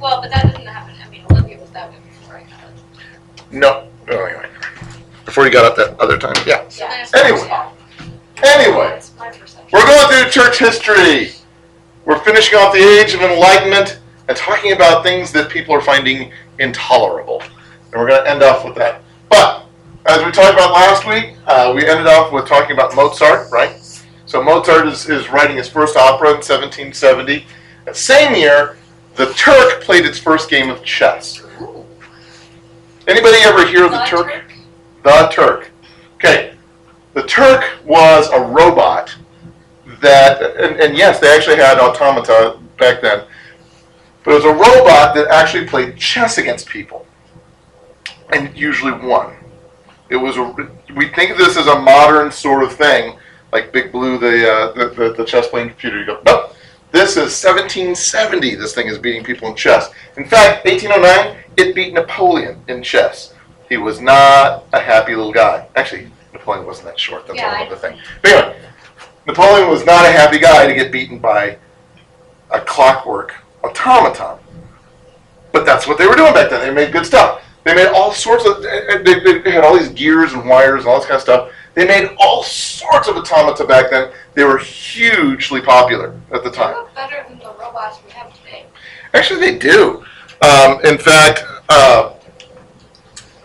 Well, but that didn't happen. I mean, Olympia was that way before I got it. No, oh, anyway. Before you got up that other time, yeah. So then it's- Anyway. yeah. Anyway, It's my perception. we're going through church history. We're finishing off the age of enlightenment and talking about things that people are finding intolerable. And we're going to end off with that. But as we talked about last week, uh, we ended off with talking about Mozart, right? So Mozart is, is writing his first opera in 1770. That same year, the Turk played its first game of chess. Anybody ever hear of the The Turk? Turk? The Turk. Okay. The Turk was a robot that, and, and yes, they actually had automata back then, but it was a robot that actually played chess against people and usually won. It was a, we think of this as a modern sort of thing, like Big Blue, the, uh, the, the, the chess playing computer. You go, nope. This is 1770. This thing is beating people in chess. In fact, 1809, it beat Napoleon in chess. He was not a happy little guy. Actually, Napoleon wasn't that short. That's Yeah, a I- whole thing. But anyway, Napoleon was not a happy guy to get beaten by a clockwork automaton. But that's what they were doing back then. They made good stuff. They made all sorts of. They, they they had all these gears and wires and all this kind of stuff. They made all sorts of automata back then. They were hugely popular at the They time. look better than the robots we have today. Actually, they do. Um, in fact, uh,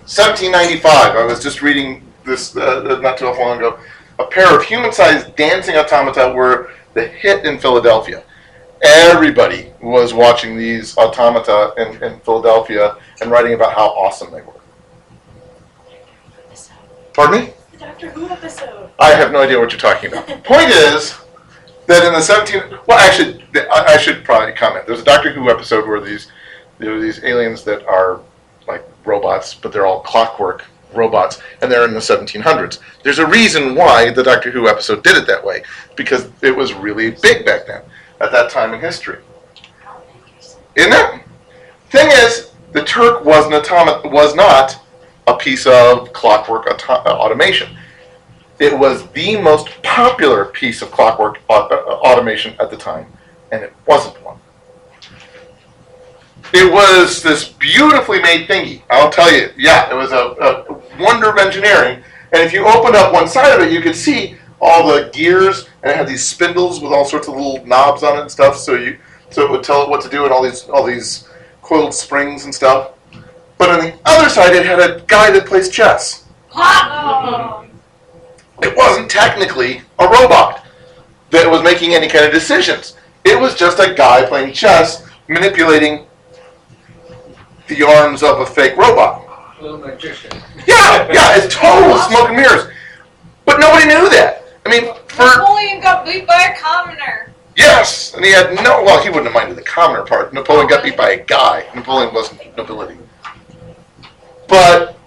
1795, I was just reading this uh, not too long ago. A pair of human sized dancing automata were the hit in Philadelphia. Everybody was watching these automata in, in Philadelphia and writing about how awesome they were. Pardon me? The Doctor Who episode. I have no idea what you're talking about. Point is that in the 17, well, actually, I I should probably comment. There's a Doctor Who episode where these there are these aliens that are like robots, but they're all clockwork robots, and they're in the 1700s. There's a reason why the Doctor Who episode did it that way, because it was really big back then, at that time in history. Isn't it? Thing is, the Turk was an automa- was not a piece of clockwork auto- uh, automation. It was the most popular piece of clockwork au- uh, automation at the time, and it wasn't one. It was this beautifully made thingy. I'll tell you, yeah, it was a, a wonder of engineering. And if you opened up one side of it, you could see all the gears, and it had these spindles with all sorts of little knobs on it and stuff. So you, so it would tell it what to do, and all these all these coiled springs and stuff. But on the other side, it had a guy that plays chess. Oh. It wasn't technically a robot that was making any kind of decisions. It was just a guy playing chess, manipulating the arms of a fake robot. Little magician. Yeah, yeah, it's total smoke and mirrors. But nobody knew that. I mean, for Napoleon got beat by a commoner. yes, and he had no. Well, he wouldn't have minded the commoner part. Napoleon got beat by a guy. Napoleon wasn't nobility. But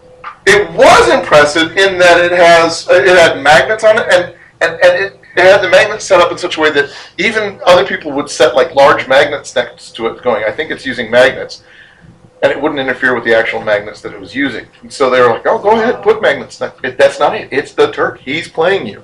it was impressive in that it has uh, it had magnets on it, and and, and it, it had the magnets set up in such a way that even other people would set like large magnets next to it, going. I think it's using magnets, and it wouldn't interfere with the actual magnets that it was using. And so they were like, "Oh, go ahead, put magnets." that's not it. It's the Turk. He's playing you.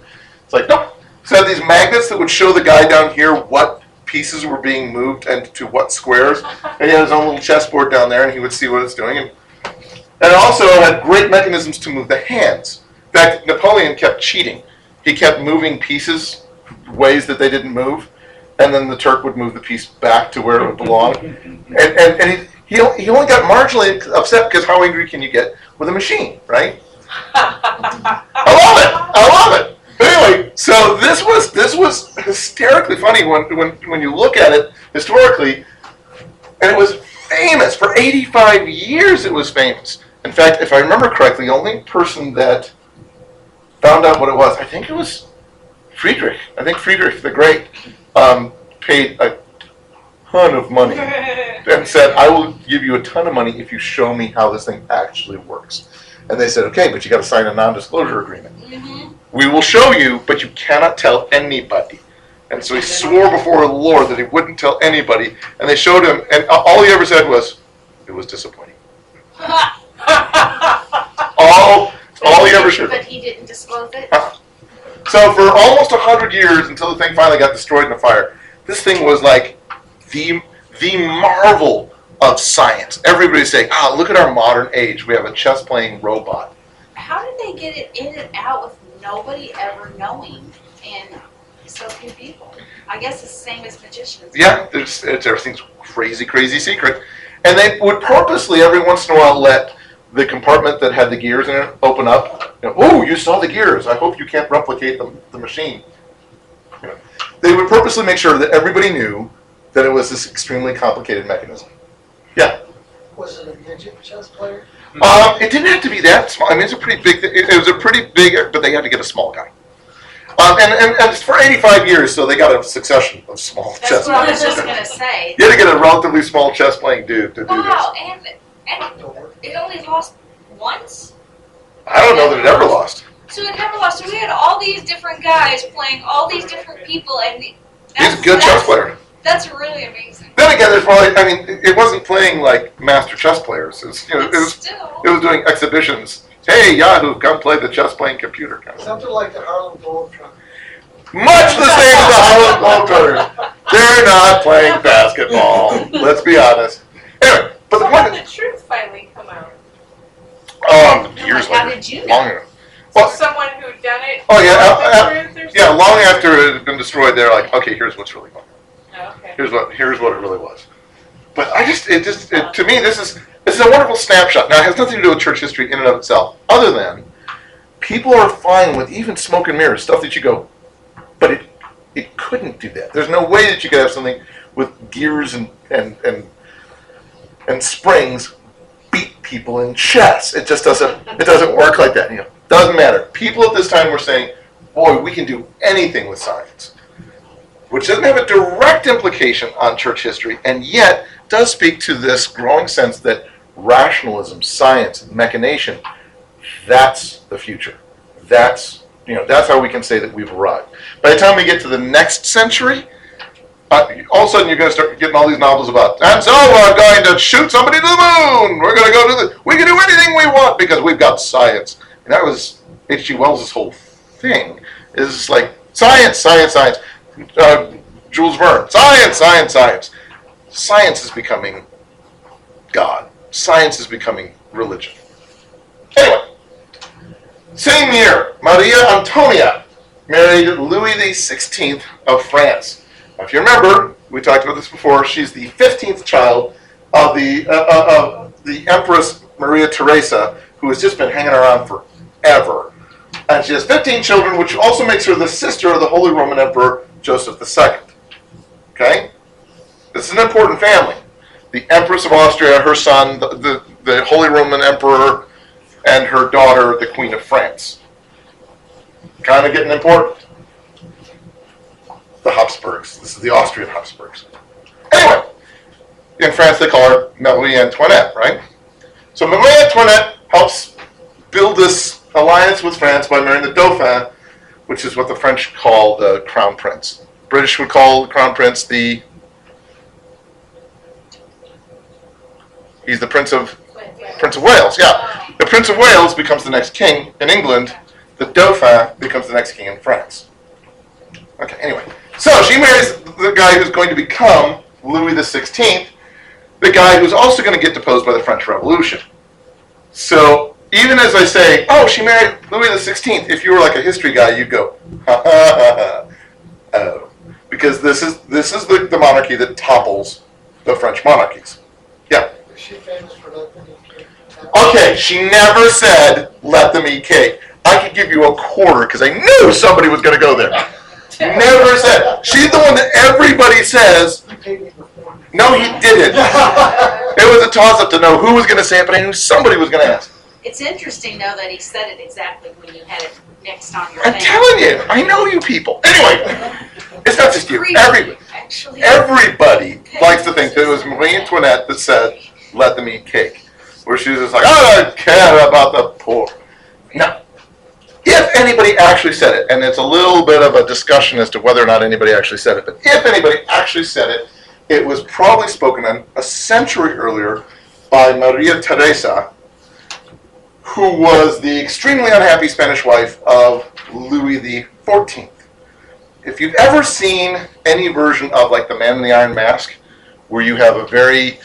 It's like nope. So it had these magnets that would show the guy down here what pieces were being moved and to what squares. And he had his own little chessboard down there, and he would see what it's doing. And, and it also had great mechanisms to move the hands. In fact, Napoleon kept cheating. He kept moving pieces ways that they didn't move, and then the Turk would move the piece back to where it would belong. And, and, and he, he, he only got marginally upset because how angry can you get with a machine, right? I love it. I love it. So this was this was hysterically funny when when when you look at it historically, and it was famous for 85 years. It was famous. In fact, if I remember correctly, the only person that found out what it was, I think it was Friedrich. I think Friedrich the Great um, paid a ton of money and said, "I will give you a ton of money if you show me how this thing actually works." And they said, "Okay, but you got to sign a non-disclosure agreement. Mm-hmm. We will show you, but you cannot tell anybody." And so he swore before the Lord that he wouldn't tell anybody. And they showed him, and all he ever said was, "It was disappointing." All, all he ever showed. But he didn't disclose it. So for almost a hundred years, until the thing finally got destroyed in a fire, this thing was like the the marvel of science. Everybody's saying, ah, look at our modern age. We have a chess playing robot. How did they get it in and out with nobody ever knowing and so few people? I guess it's the same as magicians. Yeah, there's, it's, everything's crazy, crazy secret. And they would purposely, every once in a while, let the compartment that had the gears in it open up. You know, oh, you saw the gears. I hope you can't replicate the, the machine. You know, they would purposely make sure that everybody knew that it was this extremely complicated mechanism. Yeah? Was it a midget chess player? Um, it didn't have to be that small. I mean, it's a pretty big. It, it was a pretty big, but they had to get a small guy. Um, and, and, and it's for 85 years, so they got a succession of small That's chess. what I was just gonna say. You had to get a relatively small chess playing dude to do Wow, this. and and it only lost once. I don't know that it ever lost. So it never lost. So we had all these different guys playing all these different people, and He's that's, a good chess player. That's really amazing. Then again, there's probably. I mean, it it wasn't playing like master chess players. It was, you know, it was still, it was doing exhibitions. Hey, Yahoo, come play the chess playing computer kind of. Something like the Harlem Globetrotters. Much the same as the Harlem Globetrotters. They're not playing basketball. Let's be honest. Anyway, but the So when point. did the truth finally come out? Um, I'm years like, how later, did you know? long ago. So Well, someone who done it. Oh, yeah, told uh, the truth or yeah, long after it had been destroyed, they're like, okay, here's what's really going. on. Okay. Here's what here's what it really was. But I just it just it, to me this is this is a wonderful snapshot. Now it has nothing to do with church history in and of itself, other than people are fine with even smoke and mirrors stuff that you go, but it it couldn't do that. There's no way that you could have something with gears and and and and springs beat people in chess. It just doesn't it doesn't work like that. You know, doesn't matter. People at this time were saying, "Boy, we can do anything with science." Which doesn't have a direct implication on church history, and yet does speak to this growing sense that rationalism, science, machination, that's the future. That's you know that's how we can say that we've arrived. By the time we get to the next century, uh, all of a sudden you're going to start getting all these novels about, and so we're going to shoot somebody to the moon. We're going to go to the. We can do anything we want because we've got science. And that was H.G. Wells' whole thing. Is like science, science, science uh, Jules Verne. Science, science, science. Science is becoming God. Science is becoming religion. Anyway, same year, Maria Antonia married Louis XVI of France. Now, if you remember, we talked about this before. She's the 15th child of the uh, uh, of the Empress Maria Theresa, who has just been hanging around forever. And she has 15 children, which also makes her the sister of the Holy Roman Emperor Joseph II. Okay? This is an important family. The Empress of Austria, her son, the, the, the Holy Roman Emperor, and her daughter, the Queen of France. Kind of getting important. The Habsburgs. This is the Austrian Habsburgs. Anyway, in France they call her Marie Antoinette, right? So Marie Antoinette helps build this alliance with France by marrying the Dauphin, which is what the French call the Crown Prince. British would call the Crown Prince the. He's the Prince of Prince of Wales. Yeah, the Prince of Wales becomes the next king in England. The Dauphin becomes the next king in France. Okay. Anyway, so she marries the guy who's going to become Louis the Sixteenth, the guy who's also going to get deposed by the French Revolution. So even as I say, oh, she married Louis the Sixteenth, if you were like a history guy, you'd go, ha ha ha ha. Oh, because this is this is the, the monarchy that topples the French monarchies. Yeah. Is she famous for that thing? Okay, she never said let them eat cake. I could give you a quarter because I knew somebody was going to go there. Never said. She's the one that everybody says. You paid me before. No, he didn't. It was a toss up to know who was going to say it, but I knew somebody was going to ask. It's interesting though that he said it exactly when you had it next on your I'm thing. telling you, I know you people. Anyway, it's not just you. Everybody. Actually. Everybody likes to think that it was Marie Antoinette that said, let them eat cake. Where she was just like, I don't care about the poor. No. If anybody actually said it, and it's a little bit of a discussion as to whether or not anybody actually said it, but if anybody actually said it, it was probably spoken a century earlier by Maria Teresa, who was the extremely unhappy Spanish wife of Louis Fourteenth if you've ever seen any version of like the Man in the Iron Mask, where you have a very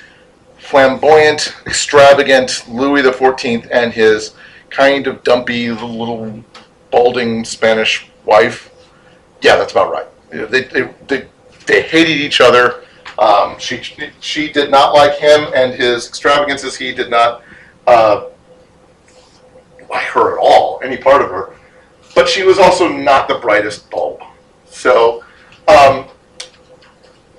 flamboyant, extravagant Louis Fourteenth and his kind of dumpy little balding Spanish wife. Yeah, that's about right. They they they, they hated each other. Um, she she did not like him and his extravagances. He did not uh, her at all, any part of her. But she was also not the brightest bulb. So um,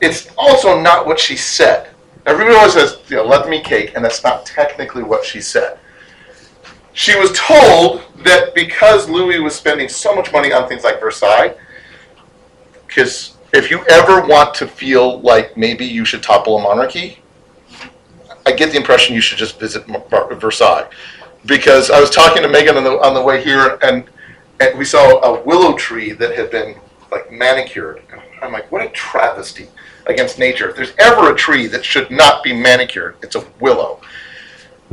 it's also not what she said. Everybody always says, you know, let eat cake, and that's not technically what she said. She was told that because Louis was spending so much money on things like Versailles, because if you ever want to feel like maybe you should topple a monarchy, I get the impression you should just visit Versailles. Because I was talking to Megan on the, on the way here, and, and we saw a willow tree that had been like manicured. And I'm like, what a travesty against nature. If there's ever a tree that should not be manicured, it's a willow.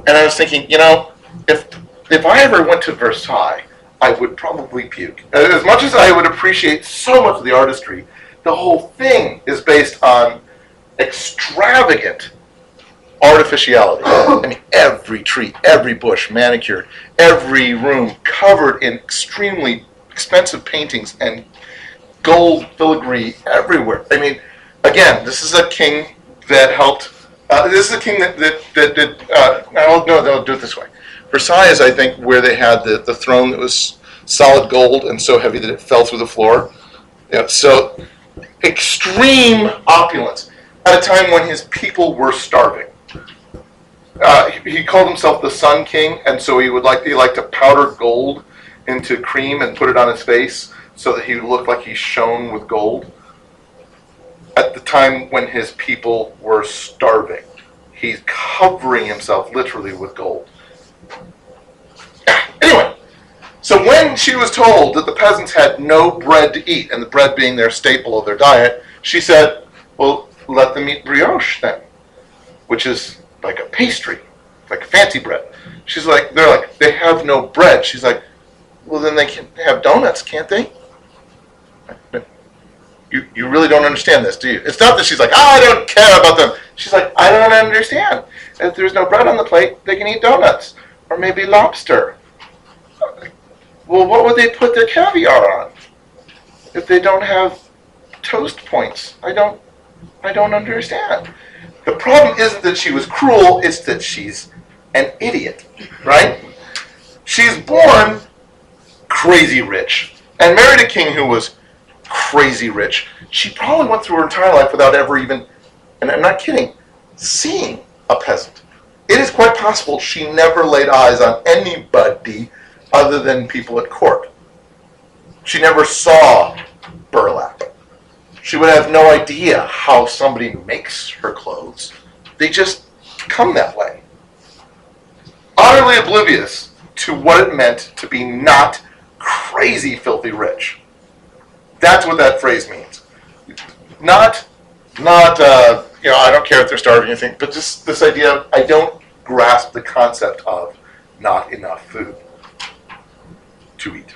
And I was thinking, you know, if if I ever went to Versailles, I would probably puke. As much as I would appreciate so much of the artistry, the whole thing is based on extravagant artificiality. I mean, every tree, every bush manicured, every room covered in extremely expensive paintings and gold filigree everywhere. I mean, again, this is a king that helped. Uh, this is a king that that that did. Uh, no, no, they'll do it this way. Versailles is, I think, where they had the, the throne that was solid gold and so heavy that it fell through the floor. Yeah, so extreme opulence at a time when his people were starving. Uh, he, called himself the Sun King, and so he would like he liked to powder gold into cream and put it on his face so that he looked like he shone with gold. At the time when his people were starving, he's covering himself literally with gold. Anyway, so when she was told that the peasants had no bread to eat, and the bread being their staple of their diet, she said, Well, let them eat brioche then, which is like a pastry, like fancy bread. She's like, They're like, They have no bread. She's like, Well, then they can have donuts, can't they? You, you really don't understand this, do you? It's not that she's like, oh, I don't care about them. She's like, I don't understand. If there's no bread on the plate, they can eat donuts or maybe lobster. Well, what would they put their caviar on if they don't have toast points? I don't, I don't understand. The problem isn't that she was cruel; it's that she's an idiot, right? She's born crazy rich and married a king who was crazy rich. She probably went through her entire life without ever even, and I'm not kidding, seeing a peasant. It is quite possible she never laid eyes on anybody other than people at court. She never saw burlap. She would have no idea how somebody makes her clothes. They just come that way. Utterly oblivious to what it meant to be not crazy filthy rich. That's what that phrase means. Not, not, uh, you know, I don't care if they're starving or anything, but just this idea of I don't grasp the concept of not enough food to eat.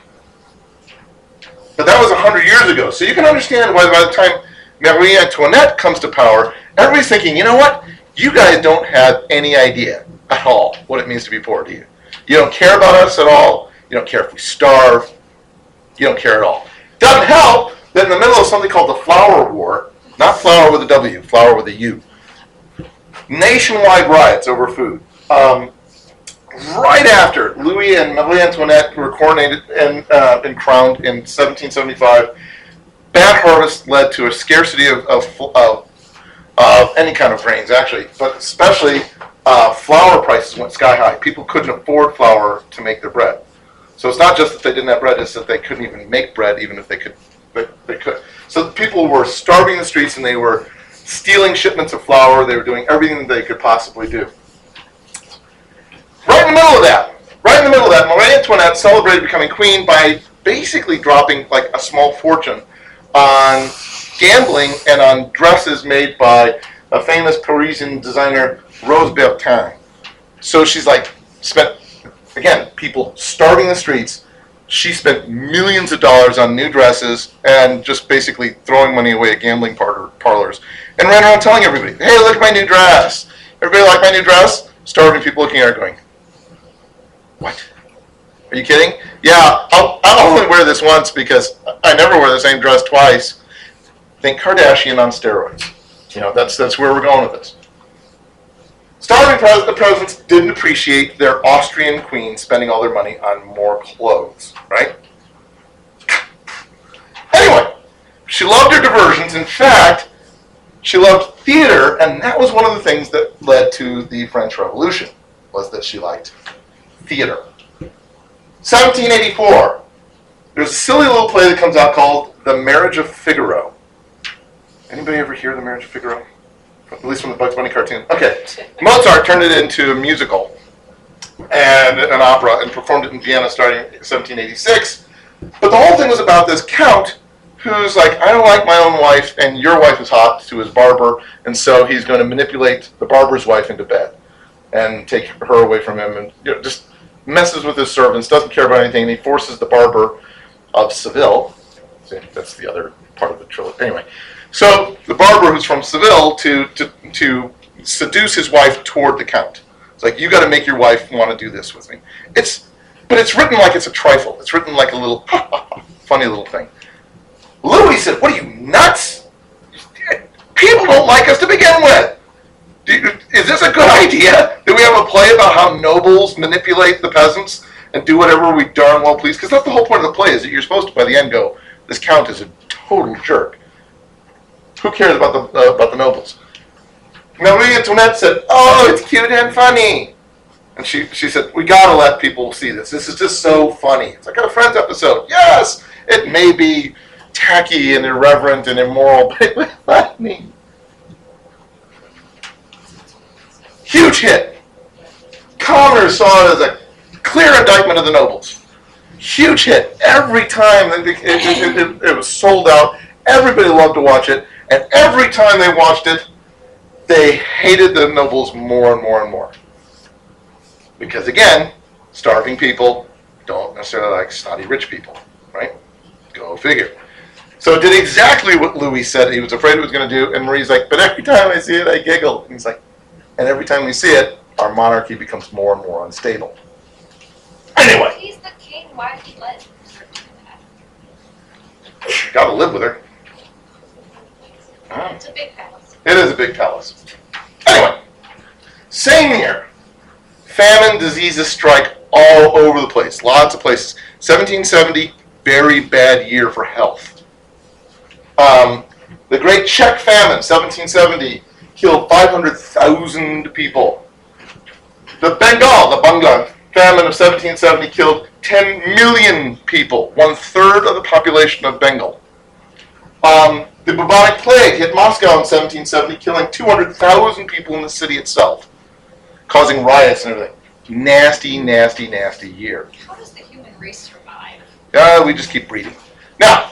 But that was a hundred years ago, so you can understand why by the time Marie Antoinette comes to power, everybody's thinking, you know what? You guys don't have any idea at all what it means to be poor, do you? You don't care about us at all. You don't care if we starve. You don't care at all. Doesn't help that in the middle of something called the Flour War, not flower with a W, flour with a U, nationwide riots over food. Um, right after Louis and Marie Antoinette were coronated and, uh, and crowned in 1775, bad harvest led to a scarcity of, of, of, of any kind of grains, actually, but especially uh, flour prices went sky high. People couldn't afford flour to make their bread. So it's not just that they didn't have bread; it's that they couldn't even make bread, even if they could. They, they could. So people were starving in the streets, and they were stealing shipments of flour. They were doing everything that they could possibly do. Right in the middle of that, right in the middle of that, Marie Antoinette celebrated becoming queen by basically dropping like a small fortune on gambling and on dresses made by a famous Parisian designer, Rose Bertin. So she's like spent again, people starving the streets. She spent millions of dollars on new dresses and just basically throwing money away at gambling par- parlors and ran around telling everybody, hey, look at my new dress. Everybody like my new dress? Starving people looking at her going, what? Are you kidding? Yeah, I'll, I'll only wear this once because I never wear the same dress twice. Think Kardashian on steroids. You know, that's that's where we're going with this. Starving pres- the presidents didn't appreciate their Austrian queen spending all their money on more clothes, right? Anyway, she loved her diversions. In fact, she loved theater, and that was one of the things that led to the French Revolution, was that she liked theater. 1784, there's a silly little play that comes out called The Marriage of Figaro. Anybody ever hear The Marriage of Figaro? At least from the Bugs Bunny cartoon. Okay. Mozart turned it into a musical and an opera and performed it in Vienna starting in 1786. But the whole thing was about this count who's like, I don't like my own wife, and your wife is hot to his barber, and so he's going to manipulate the barber's wife into bed and take her away from him, and you know, just messes with his servants, doesn't care about anything, and he forces the barber of Seville. That's the other part of the trilogy. Anyway, so the barber who's from Seville to to to seduce his wife toward the count. It's like you got to make your wife want to do this with me. It's but it's written like it's a trifle. It's written like a little funny little thing. Louis said, "What are you nuts? People don't like us to begin with. Do is this a good idea that we have a play about how nobles manipulate the peasants and do whatever we darn well please? Because that's the whole point of the play is that you're supposed to, by the end, go, this count is a total jerk. Who cares about the uh, about the nobles?" Marie Antoinette said, "Oh, it's cute and funny." And she, she said, We gotta let people see this. This is just so funny. It's like a Friends episode. Yes, it may be tacky and irreverent and immoral, but it was funny. Huge hit. Commoners saw it as a clear indictment of the nobles. Huge hit. Every time it, it, it, it, was sold out, everybody loved to watch it, and every time they watched it, they hated the nobles more and more and more. Because again, starving people don't necessarily like snotty rich people, right? Go figure. So it did exactly what Louis said he was afraid it was going to do, and Marie's like, but every time I see it, I giggle. And he's like, and every time we see it, our monarchy becomes more and more unstable. Anyway, He's the king, why he let her do that? got to live with her. It's a big palace. It is a big palace. Anyway, same year, famine, diseases strike all over the place. Lots of places. 1770, very bad year for health. Um, the Great Czech Famine, 1770, killed 500,000 people. The Bengal, the Bengal famine of 1770 killed 10 million people, one third of the population of Bengal. Um, the bubonic plague hit Moscow in 1770, killing 200,000 people in the city itself, causing riots and everything. Nasty, nasty, nasty year. How does the human race survive? Uh, we just keep breeding. Now,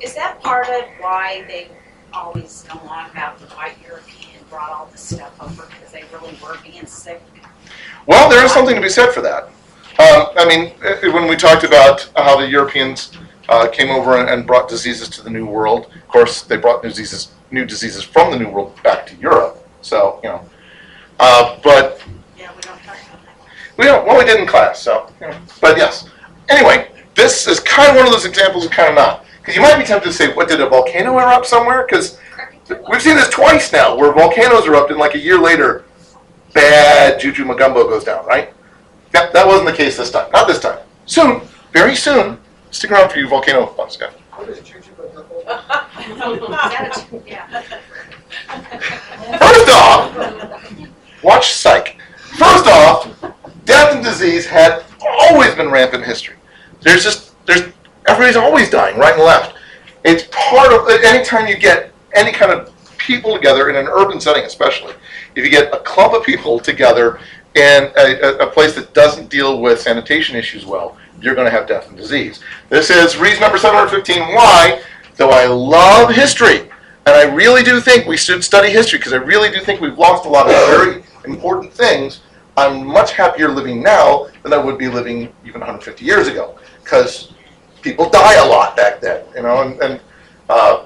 Is that part of why they always go on about the white European brought all this stuff over because they really were being sick? well, there is something to be said for that. Um, I mean, uh, when we talked about how the Europeans uh, came over and, and brought diseases to the New World, of course, they brought new diseases, new diseases from the New World back to Europe. So, you know, uh, but Yeah, we don't talk about that. We don't, well, we did in class, so, you know, but yes. Anyway, this is kind of one of those examples and kind of not. Because you might be tempted to say, what, did a volcano erupt somewhere? Because we've seen this twice now, where volcanoes erupt and like a year later, bad Juju Magumbo goes down, right? Yep, that wasn't the case this time. Not this time. Soon, very soon. Stick around for you volcano fun guys. What is Juju Magumbo? Is that a- yeah. First off, watch Psych. First off, death and disease had always been rampant in history. There's just there's everybody's always dying right and left. It's part of anytime you get any kind of people together in an urban setting, especially if you get a club of people together in a, a, a place that doesn't deal with sanitation issues well, you're going to have death and disease. This is reason number 715 why, though I love history, and I really do think we should study history because I really do think we've lost a lot of very important things. I'm much happier living now than I would be living even 150 years ago because people die a lot back then, you know, and, and uh,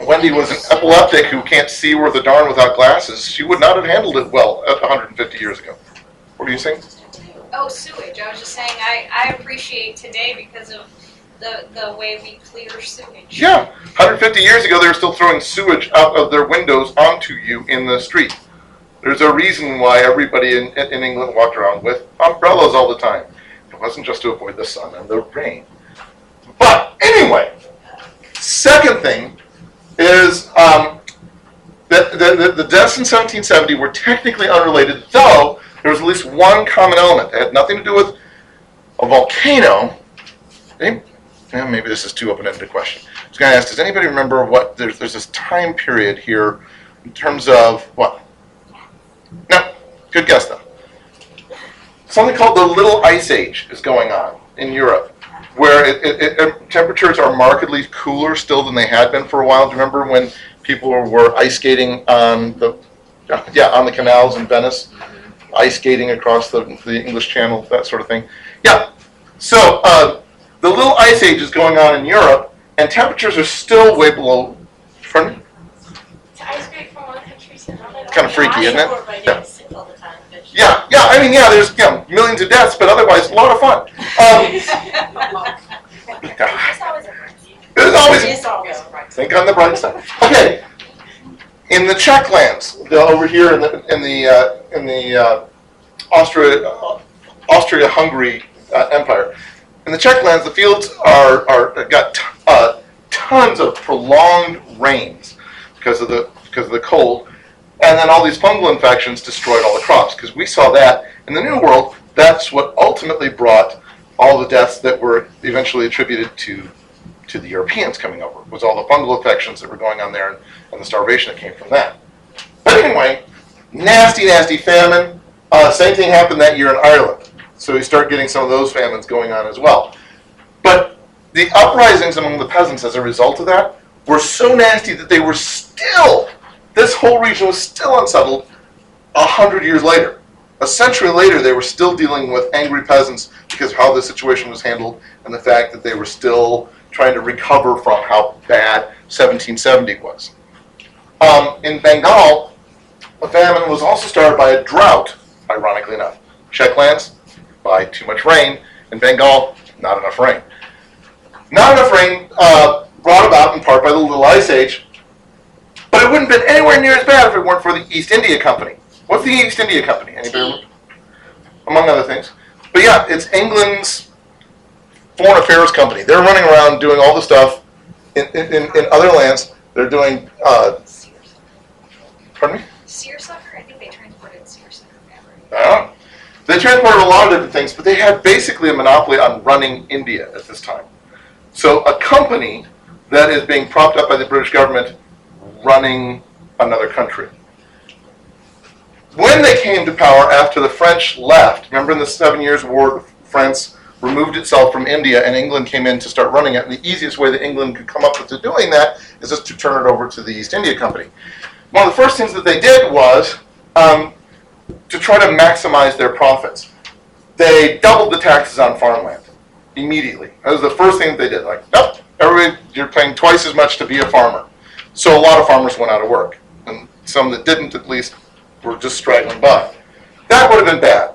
Wendy was an epileptic who can't see worth a darn without glasses, she would not have handled it well uh, 150 years ago. What are you saying? Oh, sewage. I was just saying, I, I appreciate today because of the, the way we clear sewage. Yeah, 150 years ago, they were still throwing sewage out of their windows onto you in the street. There's a reason why everybody in, in England walked around with umbrellas all the time. It wasn't just to avoid the sun and the rain. Second thing is um, that the, the, deaths in 1770 were technically unrelated, though there was at least one common element. It had nothing to do with a volcano. Maybe, maybe this is too open-ended a question. I was going to ask, does anybody remember what, there's, there's this time period here in terms of what? No, good guess though. Something called the Little Ice Age is going on in Europe, where it, it, it, temperatures are markedly cooler still than they had been for a while. Do you remember when people were ice skating on the, yeah, on the canals in Venice? Ice skating across the, the English Channel, that sort of thing. Yeah. So uh, the Little Ice Age is going on in Europe, and temperatures are still way below. Pardon? To ice skate from one country to another. Kinda freaky, isn't it? Yeah. Yeah, sick all the time. but- Yeah, yeah. I mean, yeah. There's you know, millions of deaths, but otherwise a lot of fun. Um, It's always a frenzy. there's always It's always a frenzy. think on the bright side. Okay, in the Czech lands, the, over here in the in the uh, in the uh, Austria uh, Austria-Hungary uh, Empire, in the Czech lands, the fields are are got t- uh, tons of prolonged rains because of the because of the cold, and then all these fungal infections destroyed all the crops. Because we saw that in the New World, that's what ultimately brought all the deaths that were eventually attributed to to the Europeans coming over was all the fungal infections that were going on there and, and the starvation that came from that. But anyway, nasty, nasty famine. Uh, same thing happened that year in Ireland. So we start getting some of those famines going on as well. But the uprisings among the peasants as a result of that were so nasty that they were still, this whole region was still unsettled a hundred years later. A century later, they were still dealing with angry peasants because of how the situation was handled and the fact that they were still trying to recover from how bad 1770 was. Um, in Bengal, a famine was also started by a drought, ironically enough. Czech lands, by too much rain. In Bengal, not enough rain. Not enough rain uh, brought about in part by the Little Ice Age, it wouldn't have been anywhere near as bad if it weren't for the East India Company. What's the East India Company? Anybody remember? Among other things. But yeah, it's England's foreign affairs company. They're running around doing all the stuff in, in, in- in other lands. They're doing, uh, pardon me? Seersucker? I think they transported seersucker fabric. I. They transported a lot of different things, but they had basically a monopoly on running India at this time. So a company that is being propped up by the British government running another country. When they came to power after the French left, remember in the Seven Years' War, France removed itself from India and England came in to start running it. And the easiest way that England could come up with to doing that is just to turn it over to the East India Company. One of the first things that they did was um, to try to maximize their profits. They doubled the taxes on farmland immediately. That was the first thing that they did. Like, nope, everybody, you're paying twice as much to be a farmer. So a lot of farmers went out of work, and some that didn't, at least, were just straggling by. That would have been bad.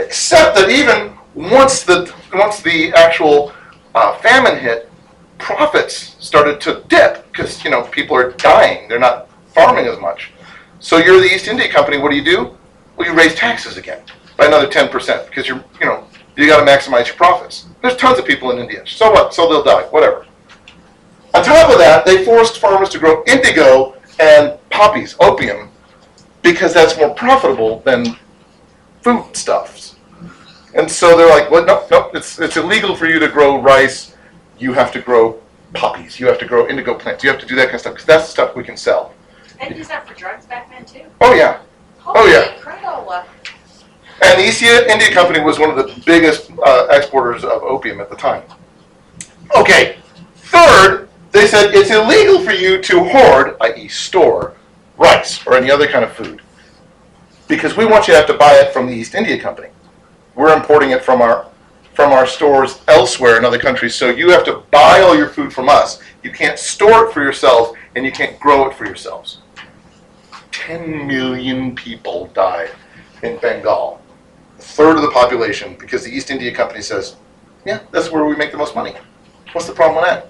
Except that even once the once the actual uh, famine hit, profits started to dip because you know people are dying. They're not farming as much. So you're the East India Company. What do you do? Well, you raise taxes again by another ten percent because you're you know you got to maximize your profits. There's tons of people in India. So what? So they'll die. Whatever. On top of that, they forced farmers to grow indigo and poppies, opium, because that's more profitable than foodstuffs. And so they're like, "What? Nope, nope. It's it's illegal for you to grow rice. You have to grow poppies. You have to grow indigo plants. You have to do that kind of stuff because that's the stuff we can sell." They used that for drugs back then too. Oh yeah. Oh, yeah. Holy crap. And the East India Company was one of the biggest uh, exporters of opium at the time. Okay, third, they said it's illegal for you to hoard, i.e., store, rice or any other kind of food, because we want you to have to buy it from the East India Company. We're importing it from our from our stores elsewhere in other countries, so you have to buy all your food from us. You can't store it for yourself and you can't grow it for yourselves. 10 million people died in Bengal, a third of the population, because the East India Company says, yeah, that's where we make the most money. What's the problem with that?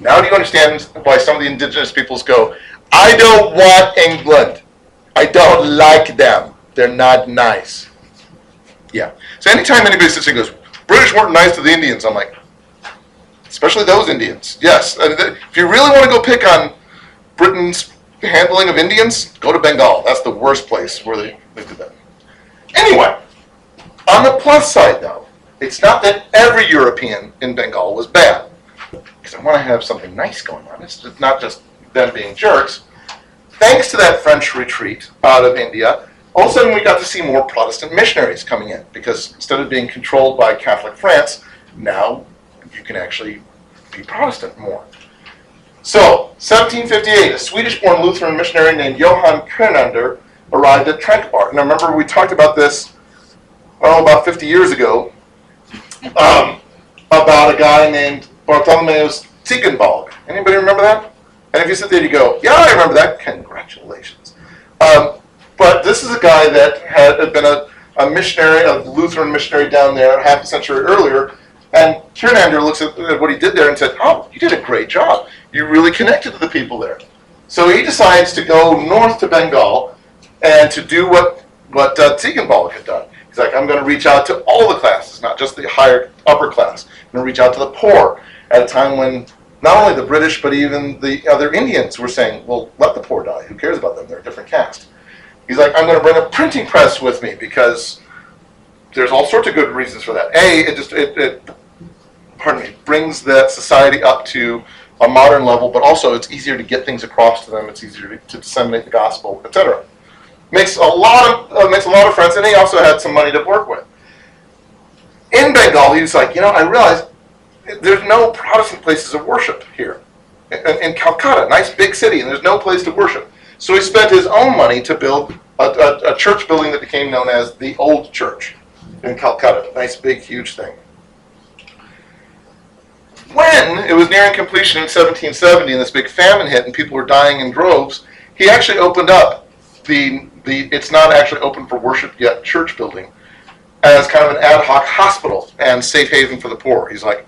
Now do you understand why some of the indigenous peoples go, I don't want England. I don't like them. They're not nice. Yeah. So anytime anybody sits and goes, British weren't nice to the Indians, I'm like, especially those Indians. Yes. Uh, if you really want to go pick on Britain's handling of Indians, go to Bengal. That's the worst place where they, they did that. Anyway, on the plus side though, it's not that every European in Bengal was bad. Because I want to have something nice going on. It's not just them being jerks. Thanks to that French retreat out of India, all of a sudden we got to see more Protestant missionaries coming in. Because instead of being controlled by Catholic France, now you can actually be Protestant more. So, 1758, a Swedish-born Lutheran missionary named Johann Kiernander arrived at Tranquebar. And I remember we talked about this, oh, about 50 years ago, um, about a guy named Bartholomeus Ziegenbalg. Anybody remember that? And if you sit there, you go, yeah, I remember that. Congratulations. Um, but this is a guy that had had been a, a missionary, a Lutheran missionary down there half a century earlier. And Kiernander looks at at what he did there and said, oh, you did a great job. You really connected to the people there. So he decides to go north to Bengal and to do what, what uh, had done. He's like, I'm going to reach out to all the classes, not just the higher, upper class. I'm going to reach out to the poor at a time when not only the British, but even the other Indians were saying, well, let the poor die. Who cares about them? They're a different caste. He's like, I'm going to bring a printing press with me because there's all sorts of good reasons for that. A, it just, it, it pardon me, brings that society up to a modern level, but also it's easier to get things across to them. It's easier to, to disseminate the gospel, etc. Makes a lot of uh, makes a lot of friends, and he also had some money to work with. In Bengal, he was like, you know, I realized there's no Protestant places of worship here. In, in Calcutta, nice big city, and there's no place to worship. So he spent his own money to build a, a, a church building that became known as the Old Church in Calcutta. Nice big huge thing. When it was nearing completion in 1770 and this big famine hit and people were dying in droves, he actually opened up the the it's not actually open for worship yet church building as kind of an ad hoc hospital and safe haven for the poor. He's like,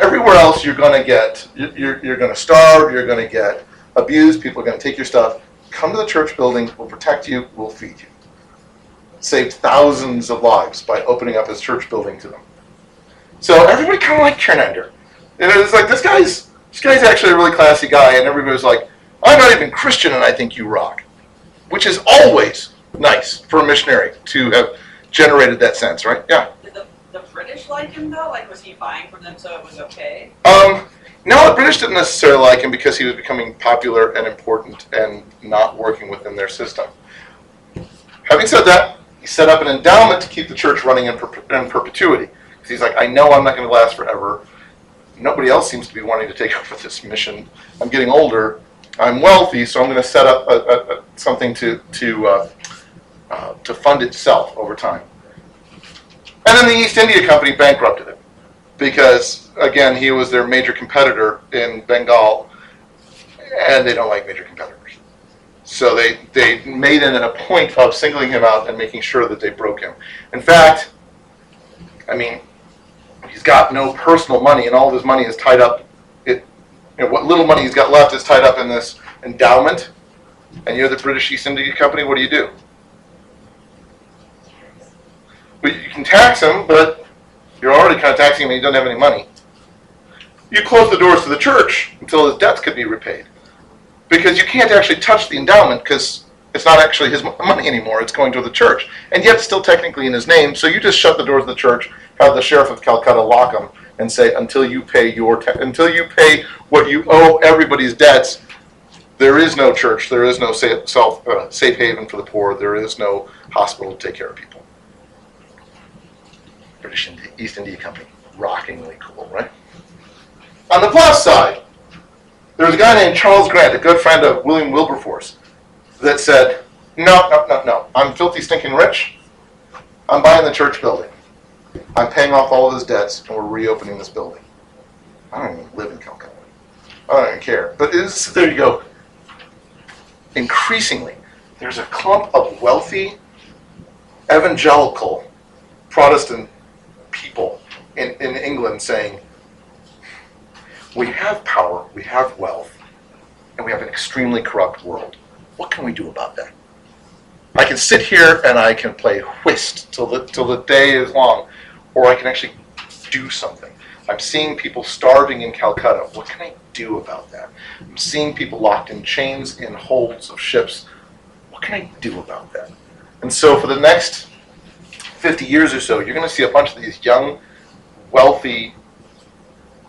everywhere else you're going to get you're, you're going to starve, you're going to get abused, people are going to take your stuff. Come to the church building, we'll protect you, we'll feed you. Saved thousands of lives by opening up his church building to them. So everybody kind of liked Kiernander. And it was like this guy's this guy's actually a really classy guy, and everybody was like, I'm not even Christian, and I think you rock, which is always nice for a missionary to have generated that sense, right? Yeah. The British like him though? Like, was he buying from them so it was okay? Um, no, the British didn't necessarily like him because he was becoming popular and important and not working within their system. Having said that, he set up an endowment to keep the church running in, per- in perpetuity. Because he's like, I know I'm not going to last forever. Nobody else seems to be wanting to take over this mission. I'm getting older. I'm wealthy, so I'm going to set up a, a, a, something to to uh, uh, to fund itself over time. And then the East India Company bankrupted him because again he was their major competitor in Bengal, and they don't like major competitors. So they they made it a point of singling him out and making sure that they broke him. In fact, I mean, he's got no personal money, and all of his money is tied up. It, you know, what little money he's got left is tied up in this endowment. And you're the British East India Company. What do you do? Well, you can tax him, but you're already kind of taxing him, and he doesn't have any money. You close the doors to the church until his debts could be repaid, because you can't actually touch the endowment because it's not actually his money anymore. It's going to the church, and yet still technically in his name. So you just shut the doors of the church, have the sheriff of Calcutta lock him, and say, until you pay your ta- until you pay what you owe everybody's debts, there is no church. There is no safe, self, uh, safe haven for the poor. There is no hospital to take care of people. British East India Company, rockingly cool, right? On the plus side, there was a guy named Charles Grant, a good friend of William Wilberforce, that said, no, no, no, no, I'm filthy stinking rich. I'm buying the church building. I'm paying off all of his debts, and we're reopening this building. I don't even live in Calcutta. I don't even care. But it's, there you go. Increasingly, there's a clump of wealthy, evangelical Protestant people in, in England saying, we have power, we have wealth, and we have an extremely corrupt world. What can we do about that? I can sit here and I can play whist till the, till the day is long, or I can actually do something. I'm seeing people starving in Calcutta. What can I do about that? I'm seeing people locked in chains in holds of ships. What can I do about that? And so for the next 50 years or so, you're going to see a bunch of these young, wealthy,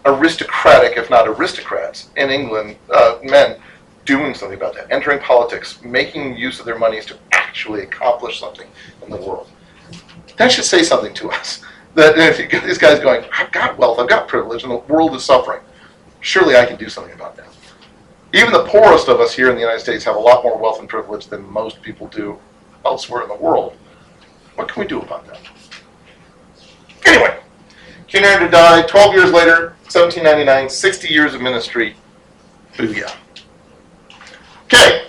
aristocratic, if not aristocrats, in England, uh, men doing something about that, entering politics, making use of their monies to actually accomplish something in the world. That should say something to us. That if you get these guys going, I've got wealth, I've got privilege, and the world is suffering, surely I can do something about that. Even the poorest of us here in the United States have a lot more wealth and privilege than most people do elsewhere in the world. What can we do about that? Anyway, Kiernander died 12 years later, 1799, 60 years of ministry. Booyah. Okay,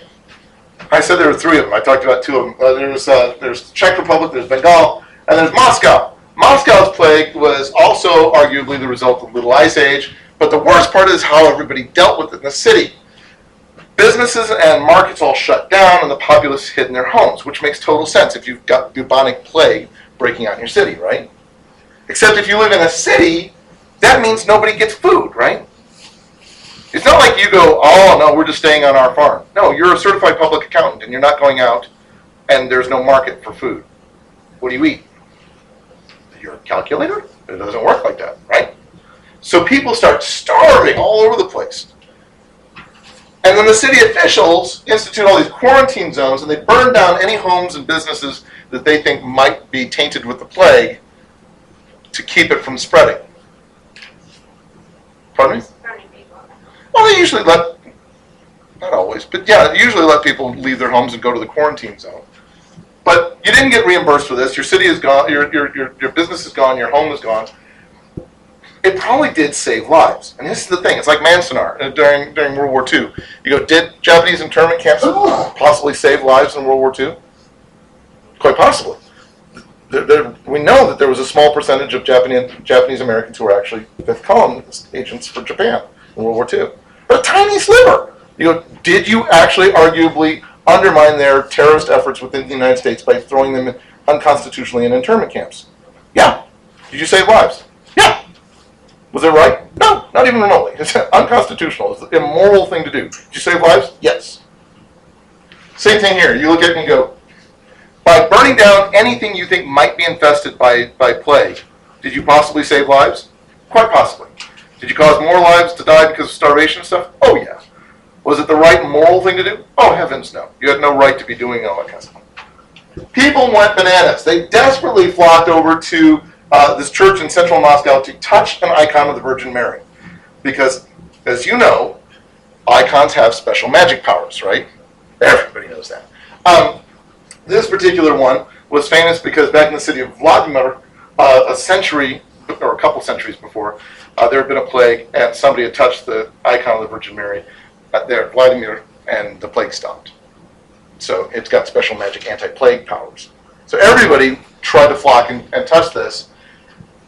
I said there were three of them. I talked about two of them. Uh, there's uh, there's Czech Republic, there's Bengal, and there's Moscow. Moscow's plague was also arguably the result of the Little Ice Age, but the worst part is how everybody dealt with it in the city. Businesses and markets all shut down, and the populace hid in their homes, which makes total sense if you've got bubonic plague breaking out in your city, right? Except if you live in a city, that means nobody gets food, right? It's not like you go, oh no, we're just staying on our farm. No, you're a certified public accountant and you're not going out and there's no market for food. What do you eat? Your calculator? It doesn't work like that, right? So people start starving all over the place. And then the city officials institute all these quarantine zones and they burn down any homes and businesses that they think might be tainted with the plague to keep it from spreading. Pardon me? Well, they usually let, not always, but yeah, usually let people leave their homes and go to the quarantine zone. But you didn't get reimbursed for this. Your city is gone. Your, your, your, your business is gone. Your home is gone. It probably did save lives. And this is the thing. It's like Manzanar uh, during during World War II. You go, did Japanese internment camps possibly save lives in World War II? Quite possibly. There, there, we know that there was a small percentage of Japanese Japanese Americans who were actually fifth column agents for Japan in World War II. But a tiny sliver. You go, did you actually arguably undermine their terrorist efforts within the United States by throwing them unconstitutionally in internment camps? Yeah. Did you save lives? Yeah. Was it right? No, not even remotely. It's unconstitutional. It's an immoral thing to do. Did you save lives? Yes. Same thing here. You look at it and you go, by burning down anything you think might be infested by, by plague, did you possibly save lives? Quite possibly. Did you cause more lives to die because of starvation and stuff? Oh, yeah. Was it the right moral thing to do? Oh, heavens no. You had no right to be doing all that kind of stuff. People went bananas. They desperately flocked over to uh, this church in central Moscow to touch an icon of the Virgin Mary. Because, as you know, icons have special magic powers, right? Everybody knows that. Um, this particular one was famous because back in the city of Vladimir, uh, a century or a couple centuries before, uh, there had been a plague, and somebody had touched the icon of the Virgin Mary uh, there, Vladimir, and the plague stopped. So it's got special magic anti-plague powers. So everybody tried to flock and, and touch this,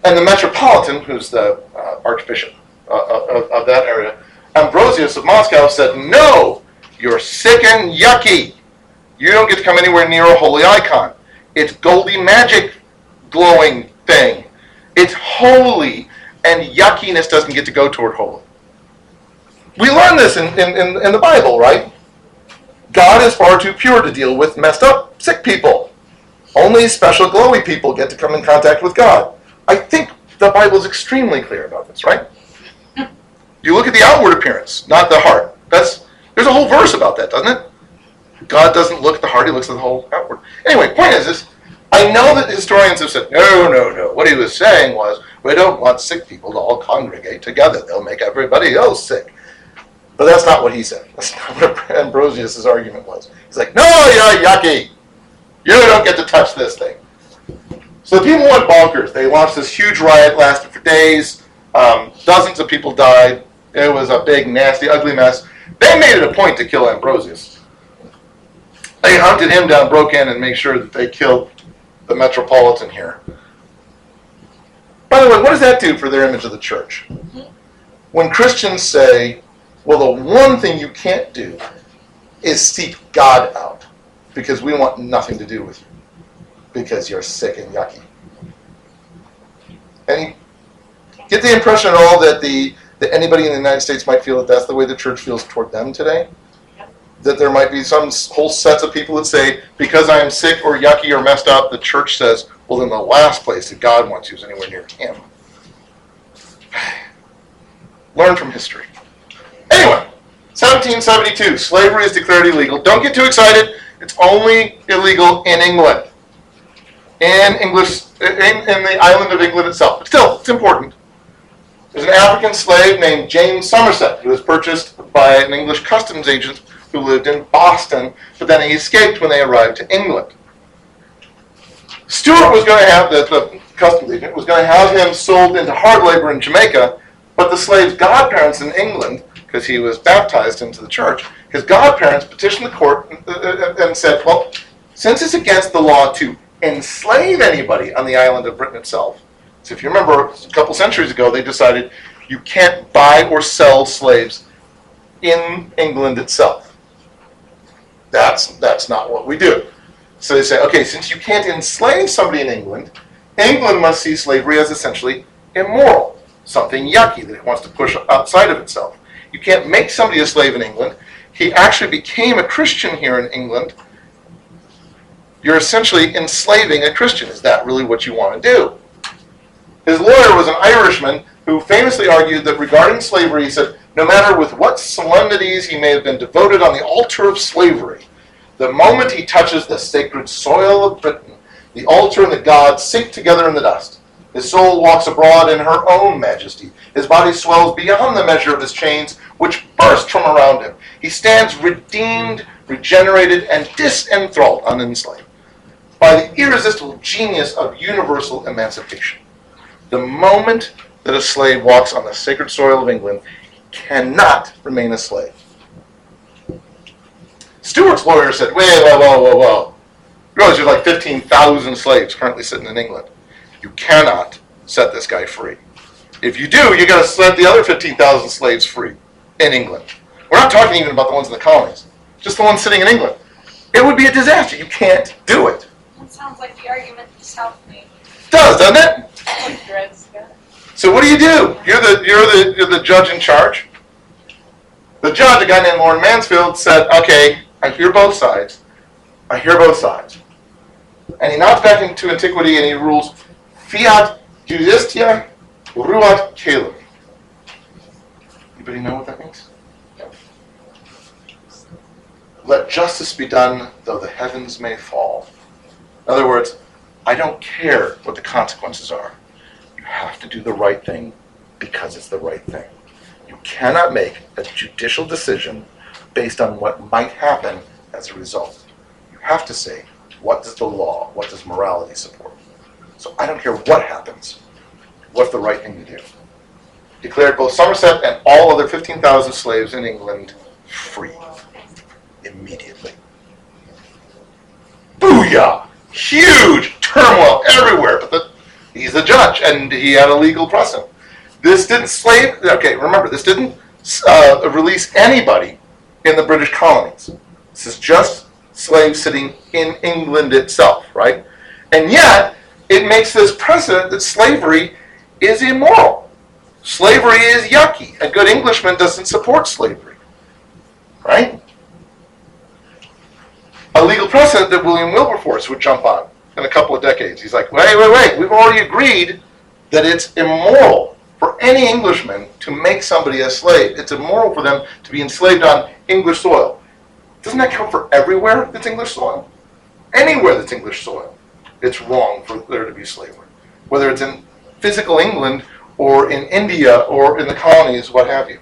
and the metropolitan, who's the uh, archbishop uh, of, of that area, Ambrosius of Moscow, said, "No, you're sick and yucky. You don't get to come anywhere near a holy icon. It's goldy magic glowing thing. It's holy, and yuckiness doesn't get to go toward holy. We learn this in, in, in the Bible, right? God is far too pure to deal with messed up, sick people. Only special glowy people get to come in contact with God. I think the Bible is extremely clear about this, right? You look at the outward appearance, not the heart. That's there's a whole verse about that, doesn't it? God doesn't look at the heart; He looks at the whole outward. Anyway, point is this: I know that historians have said, no, no, no. What he was saying was, we don't want sick people to all congregate together. They'll make everybody else sick. But that's not what he said. That's not what Ambrosius' argument was. He's like, no, you're yucky. You don't get to touch this thing. So the people went bonkers. They launched this huge riot, lasted for days. Um, dozens of people died. It was a big, nasty, ugly mess. They made it a point to kill Ambrosius. They hunted him down, broke in, and made sure that they killed the metropolitan here. By the way, what does that do for their image of the church? When Christians say, well, the one thing you can't do is seek God out because we want nothing to do with you because you're sick and yucky. Any get the impression at all that the that anybody in the United States might feel that that's the way the church feels toward them today? That there might be some whole sets of people that say, because I am sick or yucky or messed up, the church says, well, then the last place that God wants you is anywhere near Him. Learn from history. Anyway, 1772, slavery is declared illegal. Don't get too excited. It's only illegal in England, in English, in, in the island of England itself. But still, it's important. There's an African slave named James Somerset who was purchased by an English customs agent who lived in Boston, but then he escaped when they arrived to England. Stuart was going to have the, the customs agent was going to have him sold into hard labor in Jamaica, but the slave's godparents in England, because he was baptized into the church, his godparents petitioned the court and, uh, and said, "Well, since it's against the law to enslave anybody on the island of Britain itself, so if you remember a couple centuries ago, they decided you can't buy or sell slaves in England itself. That's that's not what we do. So they say, okay, since you can't enslave somebody in England, England must see slavery as essentially immoral, something yucky that it wants to push outside of itself. You can't make somebody a slave in England. He actually became a Christian here in England. You're essentially enslaving a Christian. Is that really what you want to do? His lawyer was an Irishman who famously argued that regarding slavery, he said, no matter with what solemnities he may have been devoted on the altar of slavery, the moment he touches the sacred soil of Britain, the altar and the god sink together in the dust. His soul walks abroad in her own majesty. His body swells beyond the measure of his chains, which burst from around him. He stands redeemed, regenerated, and disenthralled, unenslaved, by the irresistible genius of universal emancipation. The moment that a slave walks on the sacred soil of England, he cannot remain a slave. Stuart's lawyer said, whoa, whoa, whoa, whoa, whoa. You realize there's like 15,000 slaves currently sitting in England. You cannot set this guy free. If you do, you got to set the other 15,000 slaves free in England. We're not talking even about the ones in the colonies, just the ones sitting in England. It would be a disaster. You can't do it. That sounds like the argument the South made. does, doesn't it? So what do you do? You're the you're the you're the judge in charge. The judge, a guy named Lord Mansfield, said, "Okay, I hear both sides. I hear both sides." And he nods back into antiquity and he rules, "Fiat justitia, ruat caelum." Anybody know what that means? Let justice be done, though the heavens may fall. In other words, I don't care what the consequences are. You have to do the right thing because it's the right thing. You cannot make a judicial decision based on what might happen as a result. You have to say, what does the law, what does morality support? So I don't care what happens. What's the right thing to do? Declared both Somerset and all other 15,000 slaves in England free immediately. Booyah! Huge turmoil everywhere, but the, he's a judge and he had a legal precedent. This didn't slave. Okay, remember this didn't uh, release anybody in the British colonies. This is just slaves sitting in England itself, right? And yet it makes this precedent that slavery is immoral. Slavery is yucky. A good Englishman doesn't support slavery, right? A legal precedent that William Wilberforce would jump on in a couple of decades. He's like, wait, wait, wait. We've already agreed that it's immoral for any Englishman to make somebody a slave. It's immoral for them to be enslaved on English soil. Doesn't that count for everywhere that's English soil? Anywhere that's English soil, it's wrong for there to be slavery. Whether it's in physical England or in India or in the colonies, what have you.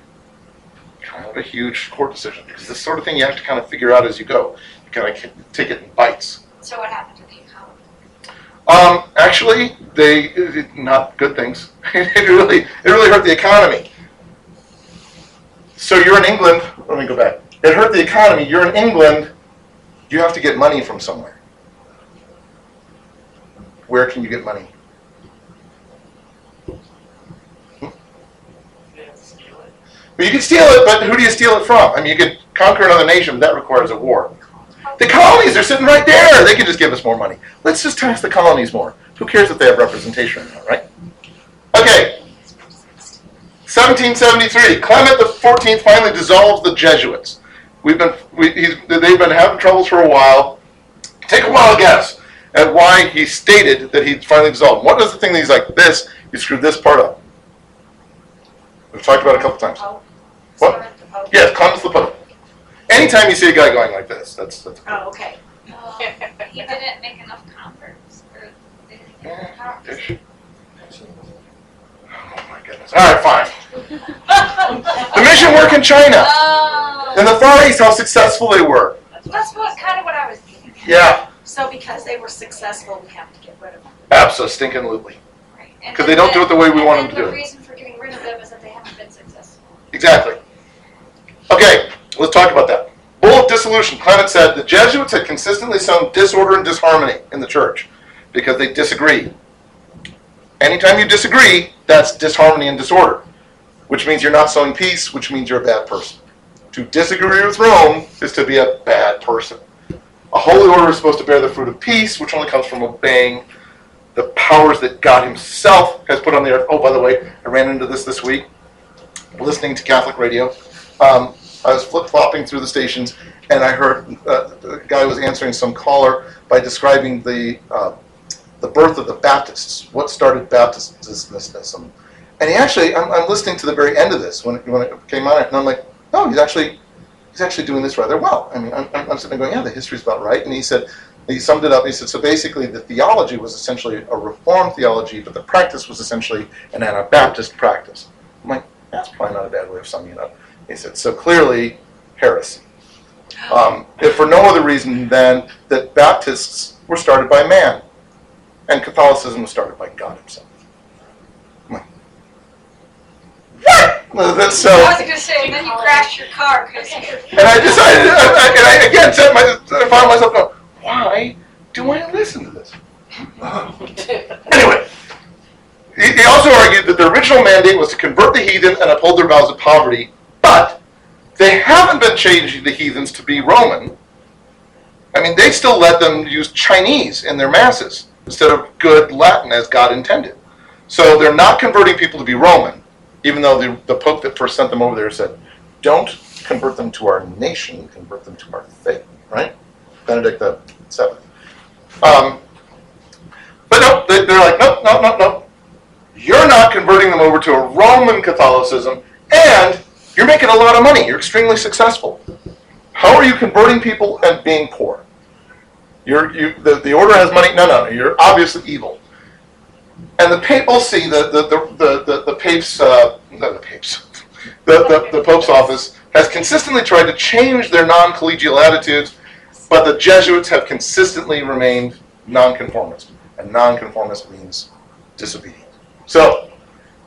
Kind of a huge court decision because this sort of thing you have to kind of figure out as you go. You kind of take it in bites. So what happened to the economy? Um, actually, they not good things. it really it really hurt the economy. So you're in England. Let me go back. It hurt the economy. You're in England. You have to get money from somewhere. Where can you get money? Well, you can steal it, but who do you steal it from? I mean, you could conquer another nation, but that requires a war. The colonies are sitting right there. They can just give us more money. Let's just tax the colonies more. Who cares if they have representation or not, right? Okay. 1773. Clement XIV finally dissolves the Jesuits. We've been we, he's, they've been having troubles for a while. Take a wild guess at why he stated that he'd finally dissolved. What was the thing that he's like this? You screwed this part up. We've talked about it a couple times. What? Clement the Pope. Yes, Clement's the Pope. Anytime you see a guy going like this, that's that's. Oh, okay. Um, he didn't make enough converts, or they didn't get enough converts. Ish. Oh my goodness. All right, fine. The mission work in China. Oh, In the Far East, how successful they were. that's what kind of what I was getting at. Yeah, So because they were successful, we have to get rid of them. absolutely. Stinking lootly. Right. And 'Cause then they don't do it the way we want then them to do The it. reason for getting rid of them is that they haven't been successful. Exactly. Okay, let's talk about that. Bull of dissolution. Clement said the Jesuits had consistently sown disorder and disharmony in the church because they disagreed. Anytime you disagree, that's disharmony and disorder, which means you're not sowing peace, which means you're a bad person. To disagree with Rome is to be a bad person. A holy order is supposed to bear the fruit of peace, which only comes from obeying the powers that God Himself has put on the earth. Oh, by the way, I ran into this this week listening to Catholic radio. Um, I was flip flopping through the stations, and I heard uh, the guy was answering some caller by describing the uh, the birth of the Baptists. What started Baptistism? And he actually, I'm, I'm listening to the very end of this when it, when it came on, and I'm like, oh, he's actually he's actually doing this rather well. I mean, I'm, I'm I'm sitting there going, yeah, the history's about right. And he said. He summed it up. He said, so basically, the theology was essentially a Reformed theology, but the practice was essentially an Anabaptist practice. I'm like, that's probably not a bad way of summing it up. He said, so clearly, heresy. Um, if for no other reason than that Baptists were started by man, and Catholicism was started by God Himself. I'm What? That's so. I was gonna say, and then you crashed your car because And I decided, I, I, and I again said my, I found myself going, why do I listen to this? anyway, he, he also argued that the original mandate was to convert the heathen and uphold their vows of poverty, but they haven't been changing the heathens to be Roman. I mean, they still let them use Chinese in their masses instead of good Latin as God intended. So they're not converting people to be Roman, even though the, the Pope that first sent them over there said, don't convert them to our nation, convert them to our faith, right? Benedict the Seventh. Um, but no, they, they're like, no, no, no, no. You're not converting them over to a Roman Catholicism, and you're making a lot of money. You're extremely successful. How are you converting people and being poor? You're, you, the, the order has money. No, no, no. You're obviously evil. And the papal see the the the the, the, pape's uh, no, the pape's the, the the pope's office has consistently tried to change their non-collegial attitudes, but the Jesuits have consistently remained nonconformist, and nonconformist means disobedient. So,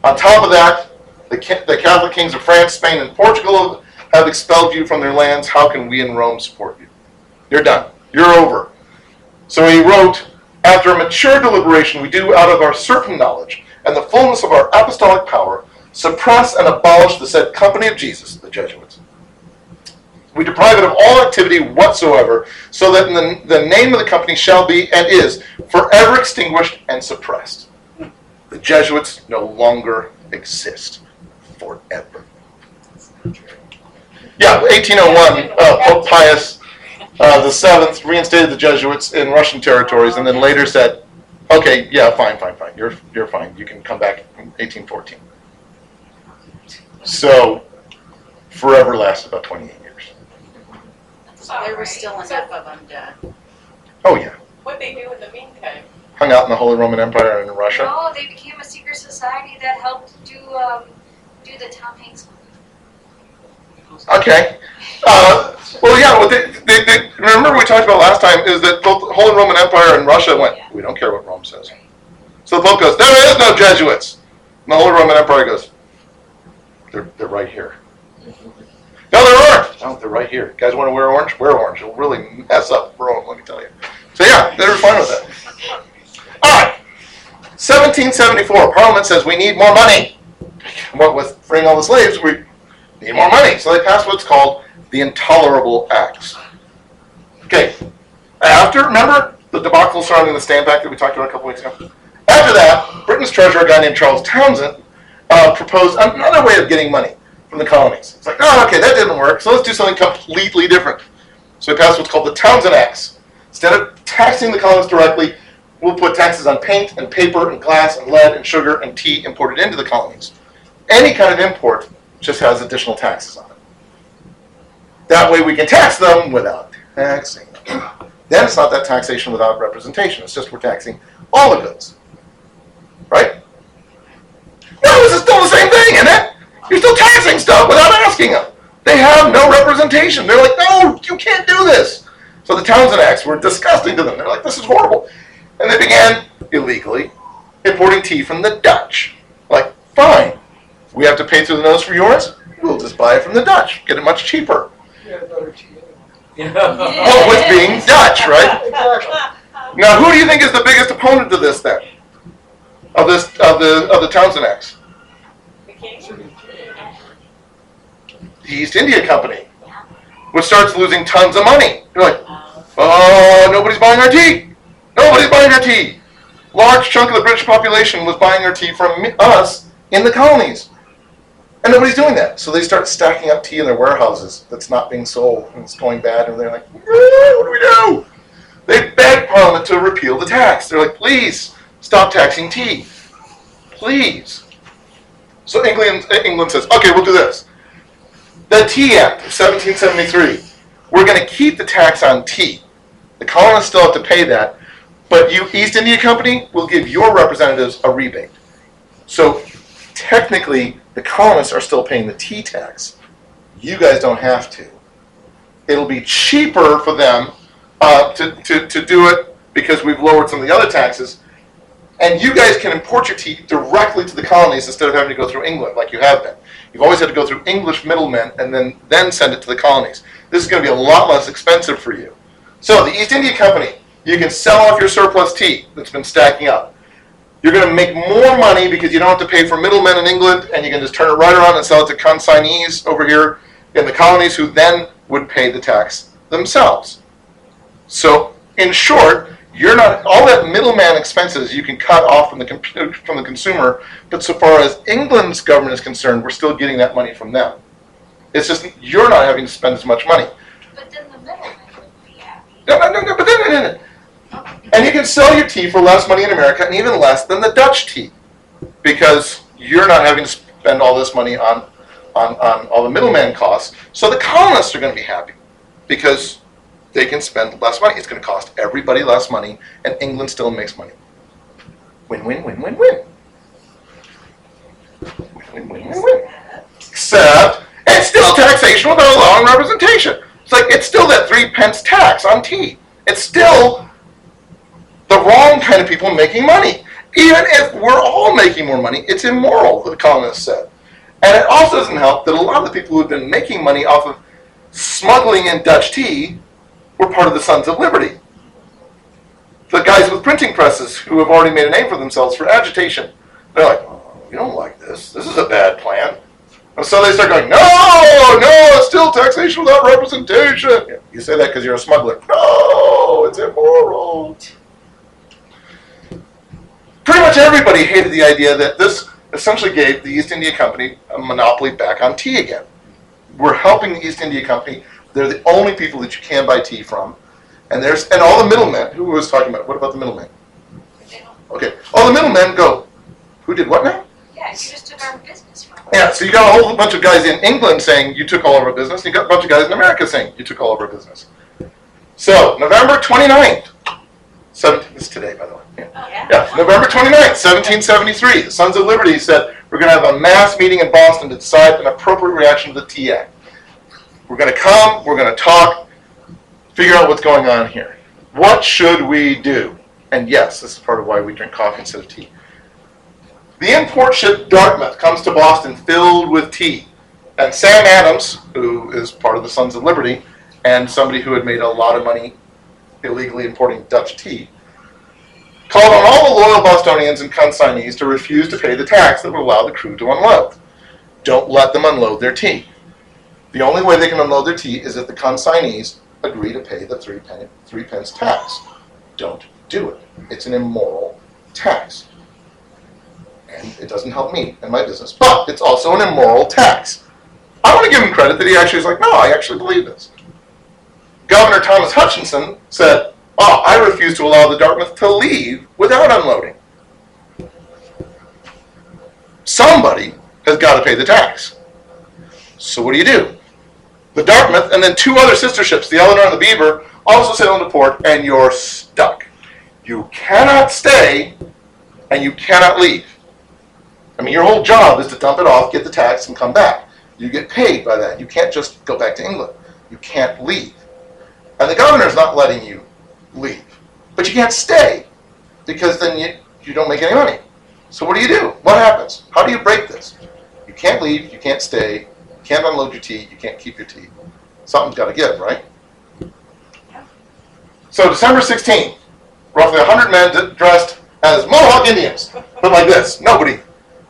on top of that, the, the Catholic kings of France, Spain, and Portugal have expelled you from their lands. How can we in Rome support you? You're done. You're over. So he wrote, After a mature deliberation, we do, out of our certain knowledge and the fullness of our apostolic power, suppress and abolish the said company of Jesus, the Jesuits. We deprive it of all activity whatsoever, so that the, the name of the company shall be and is forever extinguished and suppressed. The Jesuits no longer exist forever. Yeah, 1801, uh, Pope Pius uh, the seventh reinstated the Jesuits in Russian territories, and then later said, "Okay, yeah, fine, fine, fine. You're you're fine. You can come back in 1814." So, forever lasted about 28 years. So there were still enough of them to. Oh yeah, What they do in the meantime? hung out in the Holy Roman Empire and in Russia. no, they became a secret society that helped do um, do the Tom Hanks. Okay. Uh, well, yeah. What they, they, they, remember we talked about last time is that both the Holy Roman Empire and Russia went. We don't care what Rome says. So the Pope goes, "There is no Jesuits." And the Holy Roman Empire goes, "They're they're right here." No, they're orange. No, they're right here. guys want to wear orange? Wear orange. It'll really mess up Rome, let me tell you. So yeah, they were fine with that. All right. 1774, Parliament says we need more money. What with freeing all the slaves, we need more money. So they passed what's called the Intolerable Acts. Okay. After, remember the debacle surrounding the Stamp Act that we talked about a couple weeks ago? After that, Britain's treasurer, a guy named Charles Townshend, uh, proposed another way of getting money from the colonies. It's like, oh, okay, that didn't work, so let's do something completely different. So he passed what's called the Townshend Acts. Instead of taxing the colonies directly, we'll put taxes on paint and paper and glass and lead and sugar and tea imported into the colonies. Any kind of import just has additional taxes on it. That way we can tax them without taxing them. Then it's not that taxation without representation. It's just we're taxing all the goods. Right? No, this is still the same thing, isn't it? You're still taxing stuff without asking them. They have no representation. They're like, no, you can't do this. So the Townshend Acts were disgusting to them. They're like, this is horrible. And they began illegally importing tea from the Dutch. Like, fine, we have to pay through the nose for yours. We'll just buy it from the Dutch, get it much cheaper. Yeah, better tea anyway. Well, with being Dutch, right? Exactly. Now, who do you think is the biggest opponent of this then? Of this, of the, of the Townshend Acts? The king? The East India Company, which starts losing tons of money. You're like, oh, nobody's buying our tea. Nobody's buying our tea. Large chunk of the British population was buying our tea from us in the colonies. And nobody's doing that. So they start stacking up tea in their warehouses that's not being sold and it's going bad. And they're like, "Ah, what do we do? They beg Parliament to repeal the tax. They're like, please stop taxing tea. Please. So England, England says, okay, we'll do this. The Tea Act of 1773. We're going to keep the tax on tea. The colonists still have to pay that, but you, East India Company, will give your representatives a rebate. So technically, the colonists are still paying the tea tax. You guys don't have to. It'll be cheaper for them uh, to, to, to do it because we've lowered some of the other taxes. And you guys can import your tea directly to the colonies instead of having to go through England like you have been. You've always had to go through English middlemen and then, then send it to the colonies. This is going to be a lot less expensive for you. So, the East India Company, you can sell off your surplus tea that's been stacking up. You're going to make more money because you don't have to pay for middlemen in England, and you can just turn it right around and sell it to consignees over here in the colonies who then would pay the tax themselves. So, in short, you're not all that middleman expenses you can cut off from the from the consumer, but so far as England's government is concerned, we're still getting that money from them. It's just you're not having to spend as much money. But then the middleman would be happy. No, no, no, no, but then, no, no, no. And you can sell your tea for less money in America and even less than the Dutch tea. Because you're not having to spend all this money on, on, on all the middleman costs. So the colonists are going to be happy because they can spend less money. It's going to cost everybody less money, and England still makes money. Win, win, win, win, win. Win, win, win, win, win. Except it's still taxation without allowing representation. It's like it's still that three pence tax on tea. It's still the wrong kind of people making money. Even if we're all making more money, it's immoral, the colonists said. And it also doesn't help that a lot of the people who have been making money off of smuggling in Dutch tea were part of the Sons of Liberty. The guys with printing presses who have already made a name for themselves for agitation. They're like, oh, don't like this. This is a bad plan. And so they start going, no, no, it's still taxation without representation. You say that because you're a smuggler. No, it's immoral. Much everybody hated the idea that this essentially gave the East India Company a monopoly back on tea again. We're helping the East India Company. They're the only people that you can buy tea from. And there's and all the middlemen. Who was talking about? What about the middlemen? Okay, all the middlemen go. Who did what now? Yeah, you just took our business from. Yeah, so you got a whole bunch of guys in England saying you took all of our business, and you got a bunch of guys in America saying you took all of our business. So, November 29th, 17, this is today, by the way. Yeah. Yeah. Yeah, November 29th, 1773, the Sons of Liberty said, we're going to have a mass meeting in Boston to decide an appropriate reaction to the Tea Act. We're going to come, we're going to talk, figure out what's going on here. What should we do? And yes, this is part of why we drink coffee instead of tea. The import ship Dartmouth comes to Boston filled with tea. And Sam Adams, who is part of the Sons of Liberty, and somebody who had made a lot of money illegally importing Dutch tea, called on all the loyal Bostonians and consignees to refuse to pay the tax that would allow the crew to unload. Don't let them unload their tea. The only way they can unload their tea is if the consignees agree to pay the three, penny, three pence tax. Don't do it. It's an immoral tax. And it doesn't help me and my business. But it's also an immoral tax. I want to give him credit that he actually was like, no, I actually believe this. Governor Thomas Hutchinson said, oh, I refuse to allow the Dartmouth to leave without unloading. Somebody has got to pay the tax. So what do you do? The Dartmouth and then two other sister ships, the Eleanor and the Beaver, also sail into port, and you're stuck. You cannot stay, and you cannot leave. I mean, your whole job is to dump it off, get the tax, and come back. You get paid by that. You can't just go back to England. You can't leave. And the governor's not letting you leave. But you can't stay because then you, you don't make any money. So what do you do? What happens? How do you break this? You can't leave, you can't stay, you can't unload your tea, you can't keep your tea. Something's got to give, right? So December 16th, roughly 100 men dressed as Mohawk Indians. But like this, nobody,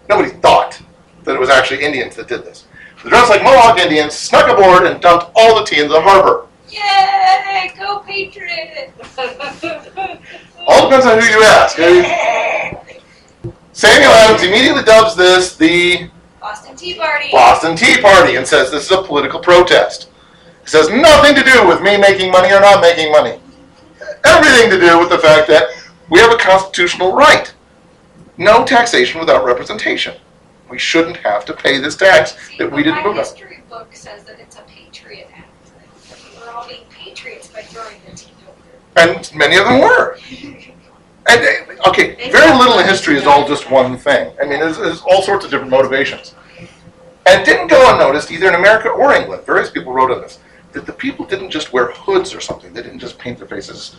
nobody thought that it was actually Indians that did this. They dressed like Mohawk Indians, snuck aboard, and dumped all the tea into the harbor. Yay! Go Patriots! All depends on who you ask. eh? Samuel Adams immediately dubs this the Boston Tea Party. Boston Tea Party and says this is a political protest. It has nothing to do with me making money or not making money. Everything to do with the fact that we have a constitutional right. No taxation without representation. We shouldn't have to pay this tax See, that we didn't my history book says that it's a Patriot Act. That We're all being patriots by throwing the tea over. And many of them were. And, uh, okay, very little in history is all just one thing. I mean, there's, all sorts of different motivations. And didn't go unnoticed either in America or England. Various people wrote on this that the people didn't just wear hoods or something. They didn't just paint their faces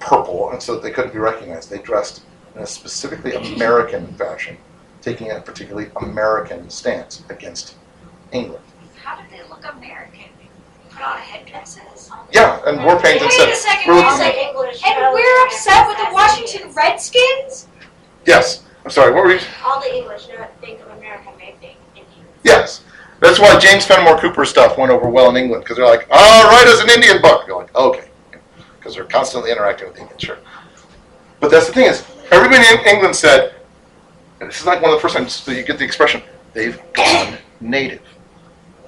purple and so that they couldn't be recognized. They dressed in a specifically American fashion, taking a particularly American stance against England. How did they look American? Put on headdresses? Yeah, and war paint and Wait said, a second, we're wait a looking at- second. And we're upset with the Washington Redskins? yes. I'm sorry, what were you? All the English know think of America may think Indian. Yes. That's why James Fenimore Cooper stuff went over well in England because they're like, all right, write us an Indian book. You're like, okay. Because they're constantly interacting with Indians, sure. But that's the thing is, everybody in England said, and this is like one of the first times that you get the expression, they've gone native.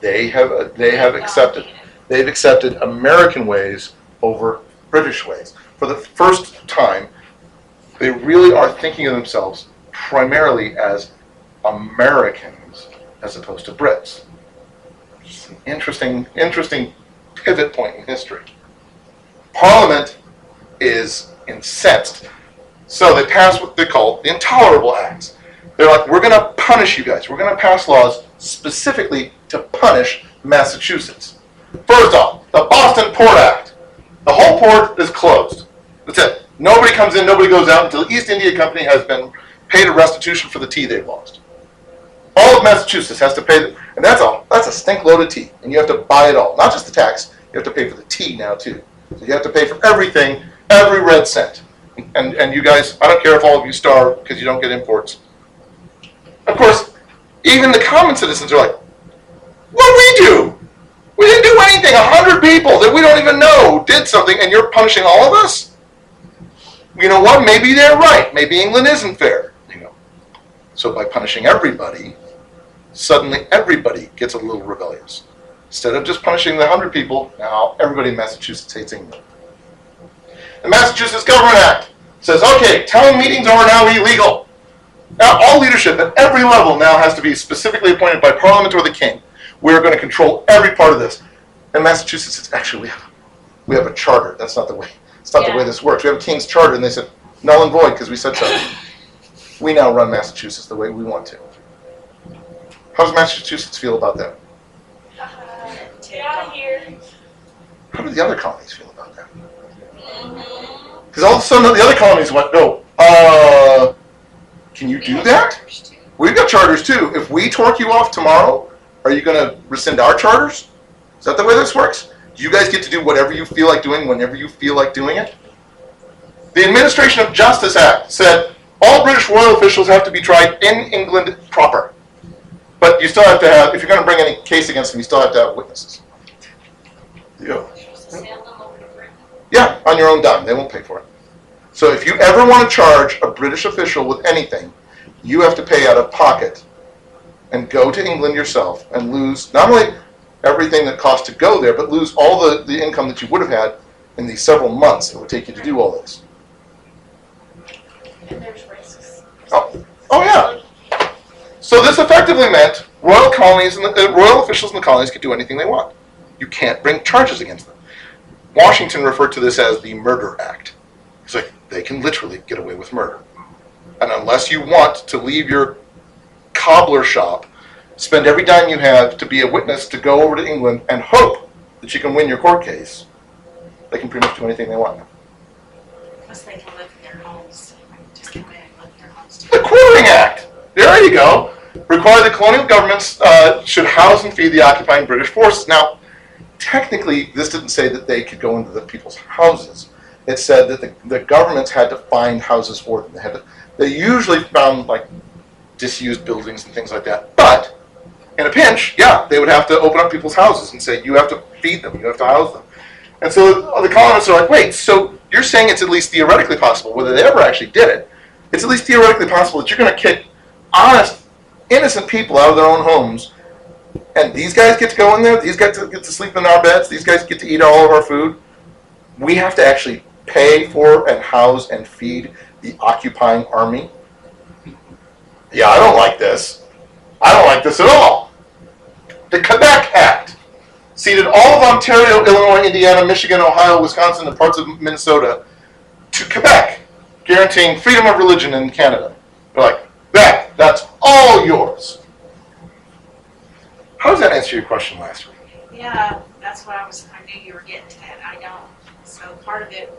They have, uh, they have accepted, they've accepted American ways over British ways. For the first time, they really are thinking of themselves primarily as Americans as opposed to Brits. It's an interesting, interesting pivot point in history. Parliament is incensed, so they pass what they call the Intolerable Acts. They're like, we're going to punish you guys. We're going to pass laws specifically to punish Massachusetts. First off, the Boston Port Act. The whole port is closed. That's it. Nobody comes in, nobody goes out until the East India Company has been paid a restitution for the tea they've lost. All of Massachusetts has to pay, the, and that's a that's a stink load of tea, and you have to buy it all. Not just the tax, you have to pay for the tea now too. So you have to pay for everything, every red cent. And and you guys, I don't care if all of you starve because you don't get imports. Of course, even the common citizens are like, what do we do? We didn't do anything. A hundred people that we don't even know did something, and you're punishing all of us. You know what? Maybe they're right. Maybe England isn't fair. You know. So by punishing everybody, suddenly everybody gets a little rebellious. Instead of just punishing the hundred people, now everybody in Massachusetts hates England. The Massachusetts Government Act says, okay, town meetings are now illegal. Now, all leadership at every level now has to be specifically appointed by Parliament or the King. We're going to control every part of this. In Massachusetts, it's actually we have, we have a charter. That's not the way. It's not the way this works. We have a King's charter, and they said null and void because we said so. we now run Massachusetts the way we want to. How does Massachusetts feel about that? Get out of here. How do the other colonies feel about that? Because all of a sudden the other colonies went, no, uh, can you do that? We've got charters too. If we torque you off tomorrow, Are you going to rescind our charters? Is that the way this works? Do you guys get to do whatever you feel like doing whenever you feel like doing it? The Administration of Justice Act said all British royal officials have to be tried in England proper. But you still have to have, if you're going to bring any case against them, you still have to have witnesses. Yeah. Sail them over to Britain. Yeah, on your own dime. They won't pay for it. So if you ever want to charge a British official with anything, you have to pay out of pocket and go to England yourself and lose not only everything that costs to go there, but lose all the, the income that you would have had in the several months it would take you to do all this. And there's risks. Oh, oh yeah. So this effectively meant royal colonies and the, uh, royal officials in the colonies could do anything they want. You can't bring charges against them. Washington referred to this as the Murder Act. It's like they can literally get away with murder. And unless you want to leave your cobbler shop, spend every dime you have to be a witness to go over to England and hope that you can win your court case, they can pretty much do anything they want. Plus they can live in their homes, just go ahead and live in their homes. The Quartering Act. There you go. Require the colonial governments uh, should house and feed the occupying British forces. Now, technically, this didn't say that they could go into the people's houses. It said that the, the governments had to find houses for them. They had to, they usually found like disused buildings and things like that. But in a pinch, yeah, they would have to open up people's houses and say, you have to feed them, you have to house them. And so the colonists are like, wait, so you're saying it's at least theoretically possible, whether they ever actually did it, it's at least theoretically possible that you're going to kick honest, innocent people out of their own homes, and these guys get to go in there, these guys get to sleep in our beds, these guys get to eat all of our food. We have to actually pay for and house and feed the occupying army. Yeah, I don't like this. I don't like this at all. The Quebec Act ceded all of Ontario, Illinois, Indiana, Michigan, Ohio, Wisconsin, and parts of Minnesota to Quebec, guaranteeing freedom of religion in Canada. They're like, that, that's all yours. How does that answer your question last week? Yeah, that's what I was, I knew you were getting to that, I don't. So part of it,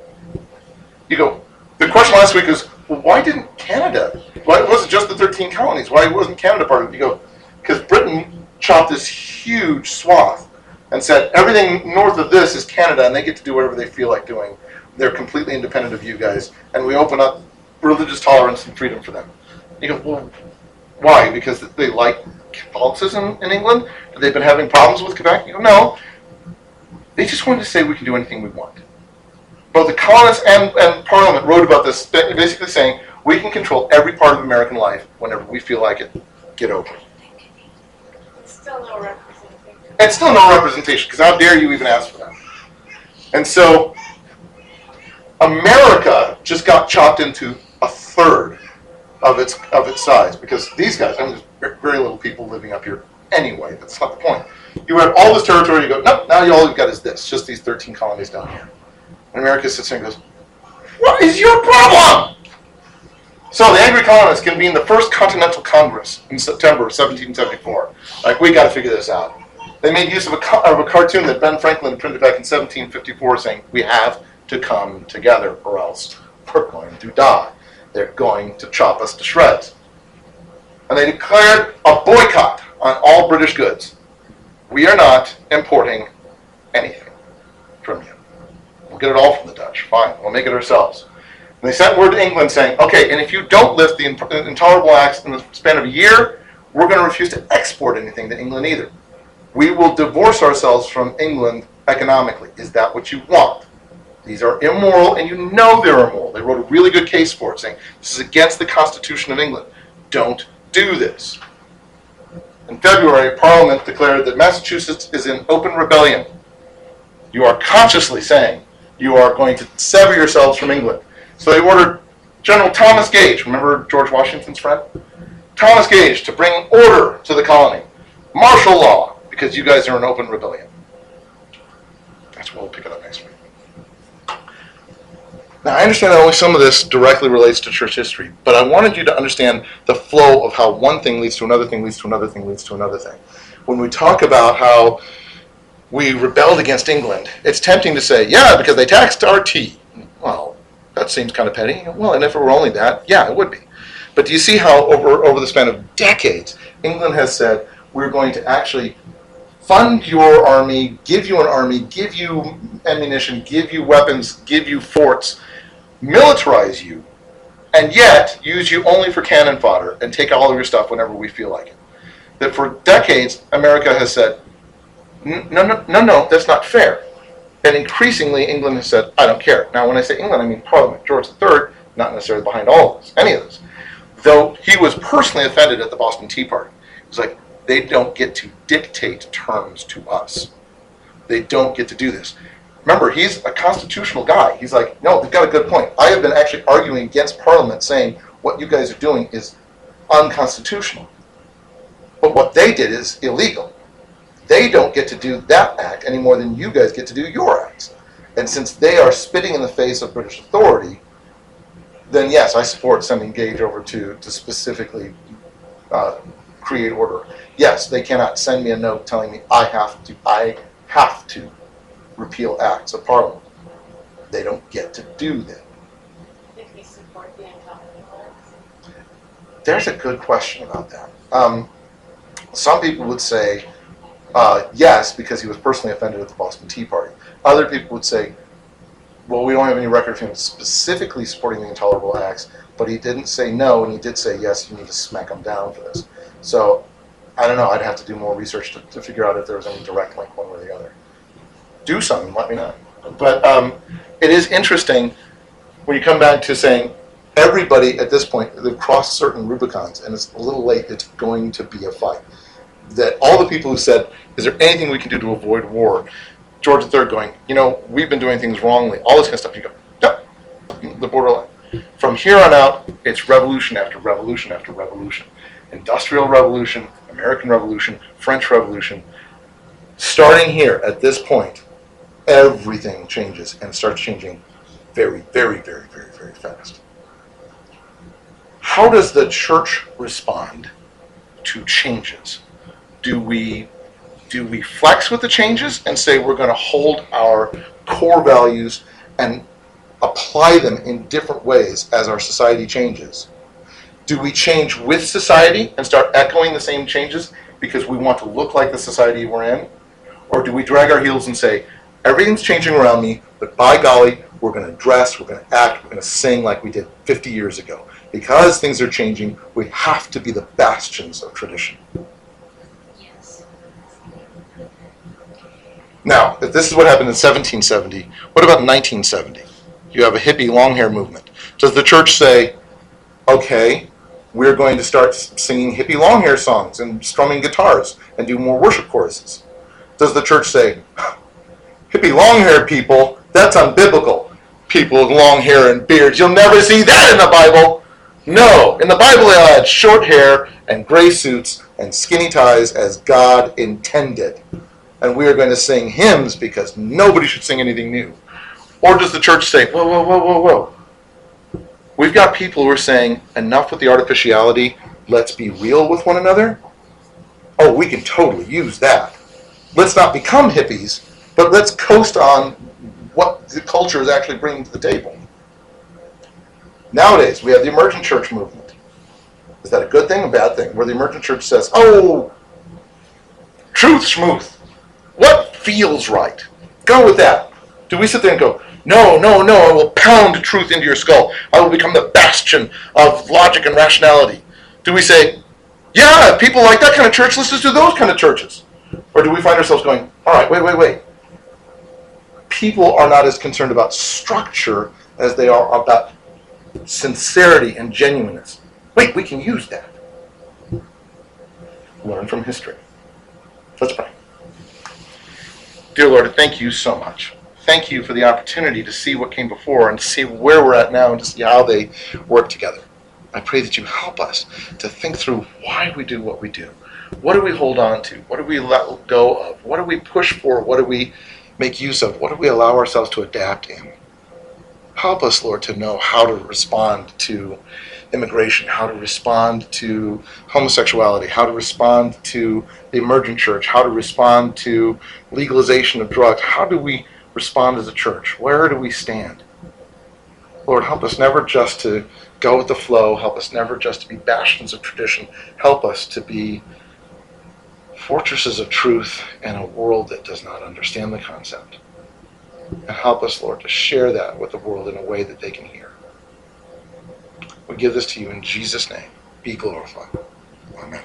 You go, the question last week was, well, why didn't Canada? Why was it just the 13 colonies? Why wasn't Canada part of it? You go, because Britain chopped this huge swath and said everything north of this is Canada and they get to do whatever they feel like doing. They're completely independent of you guys. And we open up religious tolerance and freedom for them. You go, well, why? Because they like Catholicism in England? They've they been having problems with Quebec? You go, no. They just wanted to say we can do anything we want. Both the colonists and, and Parliament wrote about this, basically saying we can control every part of American life whenever we feel like it. Get over it. It's still no representation. It's still no representation, because how dare you even ask for that? And so, America just got chopped into a third of its of its size because these guys, I mean, there's very little people living up here anyway. That's not the point. You had all this territory. You go, nope. Now you all you've got is this, just these 13 colonies down here. And America sits there and goes, "What is your problem?" So the angry colonists convened the first Continental Congress in September of 1774. Like, we got to figure this out. They made use of a, of a cartoon that Ben Franklin printed back in 1754 saying, we have to come together or else we're going to die. They're going to chop us to shreds. And they declared a boycott on all British goods. We are not importing anything. We'll get it all from the Dutch. Fine, we'll make it ourselves. And they sent word to England saying, okay, and if you don't lift the intolerable acts in the span of a year, we're going to refuse to export anything to England either. We will divorce ourselves from England economically. Is that what you want? These are immoral, and you know they're immoral. They wrote a really good case for it, saying this is against the Constitution of England. Don't do this. In February, Parliament declared that Massachusetts is in open rebellion. You are consciously saying you are going to sever yourselves from England. So they ordered General Thomas Gage, remember George Washington's friend? Thomas Gage to bring order to the colony. Martial law, because you guys are in open rebellion. That's where we'll pick it up next week. Now, I understand that only some of this directly relates to church history, but I wanted you to understand the flow of how one thing leads to another thing, leads to another thing, leads to another thing. When we talk about how we rebelled against England, it's tempting to say, yeah, because they taxed our tea. Well, that seems kind of petty. Well, and if it were only that, yeah, it would be. But do you see how over, over the span of decades, England has said, we're going to actually fund your army, give you an army, give you ammunition, give you weapons, give you forts, militarize you, and yet use you only for cannon fodder and take all of your stuff whenever we feel like it. That for decades, America has said, "N- no, no, no, no, that's not fair. And increasingly, England has said, I don't care. Now, when I say England, I mean Parliament, George III, not necessarily behind all of this, any of this. Though he was personally offended at the Boston Tea Party. He was like, they don't get to dictate terms to us. They don't get to do this. Remember, he's a constitutional guy. He's like, no, they've got a good point. I have been actually arguing against Parliament saying what you guys are doing is unconstitutional. But what they did is illegal. They don't get to do that act any more than you guys get to do your acts. And since they are spitting in the face of British authority, then yes, I support sending Gage over to, to specifically uh, create order. Yes, they cannot send me a note telling me I have to, I have to repeal acts of Parliament. They don't get to do that. If we support the There's a good question about that. Um, some people would say uh, yes, because he was personally offended at the Boston Tea Party. Other people would say, well, we don't have any record of him specifically supporting the intolerable acts, but he didn't say no, and he did say yes, you need to smack him down for this. So I don't know. I'd have to do more research to, to figure out if there was any direct link one way or the other. Do something, let me know. But um, it is interesting when you come back to saying everybody at this point, they've crossed certain Rubicons, and it's a little late, it's going to be a fight. That all the people who said, is there anything we can do to avoid war? George III going, you know, we've been doing things wrongly, all this kind of stuff. You go, no, the borderline. From here on out, it's revolution after revolution after revolution. Industrial revolution, American revolution, French revolution. Starting here at this point, everything changes and starts changing very, very, very, very, very fast. How does the church respond to changes? Do we do we flex with the changes and say we're going to hold our core values and apply them in different ways as our society changes? Do we change with society and start echoing the same changes because we want to look like the society we're in? Or do we drag our heels and say, everything's changing around me, but by golly, we're going to dress, we're going to act, we're going to sing like we did 50 years ago? Because things are changing, we have to be the bastions of tradition. Now, if this is what happened in 1770, what about 1970? You have a hippie long hair movement. Does the church say, okay, we're going to start singing hippie long hair songs and strumming guitars and do more worship choruses? Does the church say, hippie long hair people, that's unbiblical? People with long hair and beards, you'll never see that in the Bible. No, in the Bible they had short hair and gray suits and skinny ties as God intended and we are going to sing hymns because nobody should sing anything new? Or does the church say, whoa, whoa, whoa, whoa, whoa? We've got people who are saying, enough with the artificiality, let's be real with one another? Oh, we can totally use that. Let's not become hippies, but let's coast on what the culture is actually bringing to the table. Nowadays, we have the emergent church movement. Is that a good thing or a bad thing? Where the emergent church says, oh, truth schmooth. What feels right? Go with that. Do we sit there and go, no, no, no, I will pound truth into your skull. I will become the bastion of logic and rationality. Do we say, yeah, people like that kind of church, let's just do those kind of churches? Or do we find ourselves going, all right, wait, wait, wait. People are not as concerned about structure as they are about sincerity and genuineness. Wait, we can use that. Learn from history. Let's pray. Dear Lord, thank you so much. Thank you for the opportunity to see what came before and to see where we're at now and to see how they work together. I pray that you help us to think through why we do what we do. What do we hold on to? What do we let go of? What do we push for? What do we make use of? What do we allow ourselves to adapt in? Help us, Lord, to know how to respond to immigration, how to respond to homosexuality, how to respond to the emergent church, how to respond to legalization of drugs. How do we respond as a church? Where do we stand? Lord, help us never just to go with the flow. Help us never just to be bastions of tradition. Help us to be fortresses of truth in a world that does not understand the concept. And help us, Lord, to share that with the world in a way that they can hear. We give this to you in Jesus' name. Be glorified. Amen.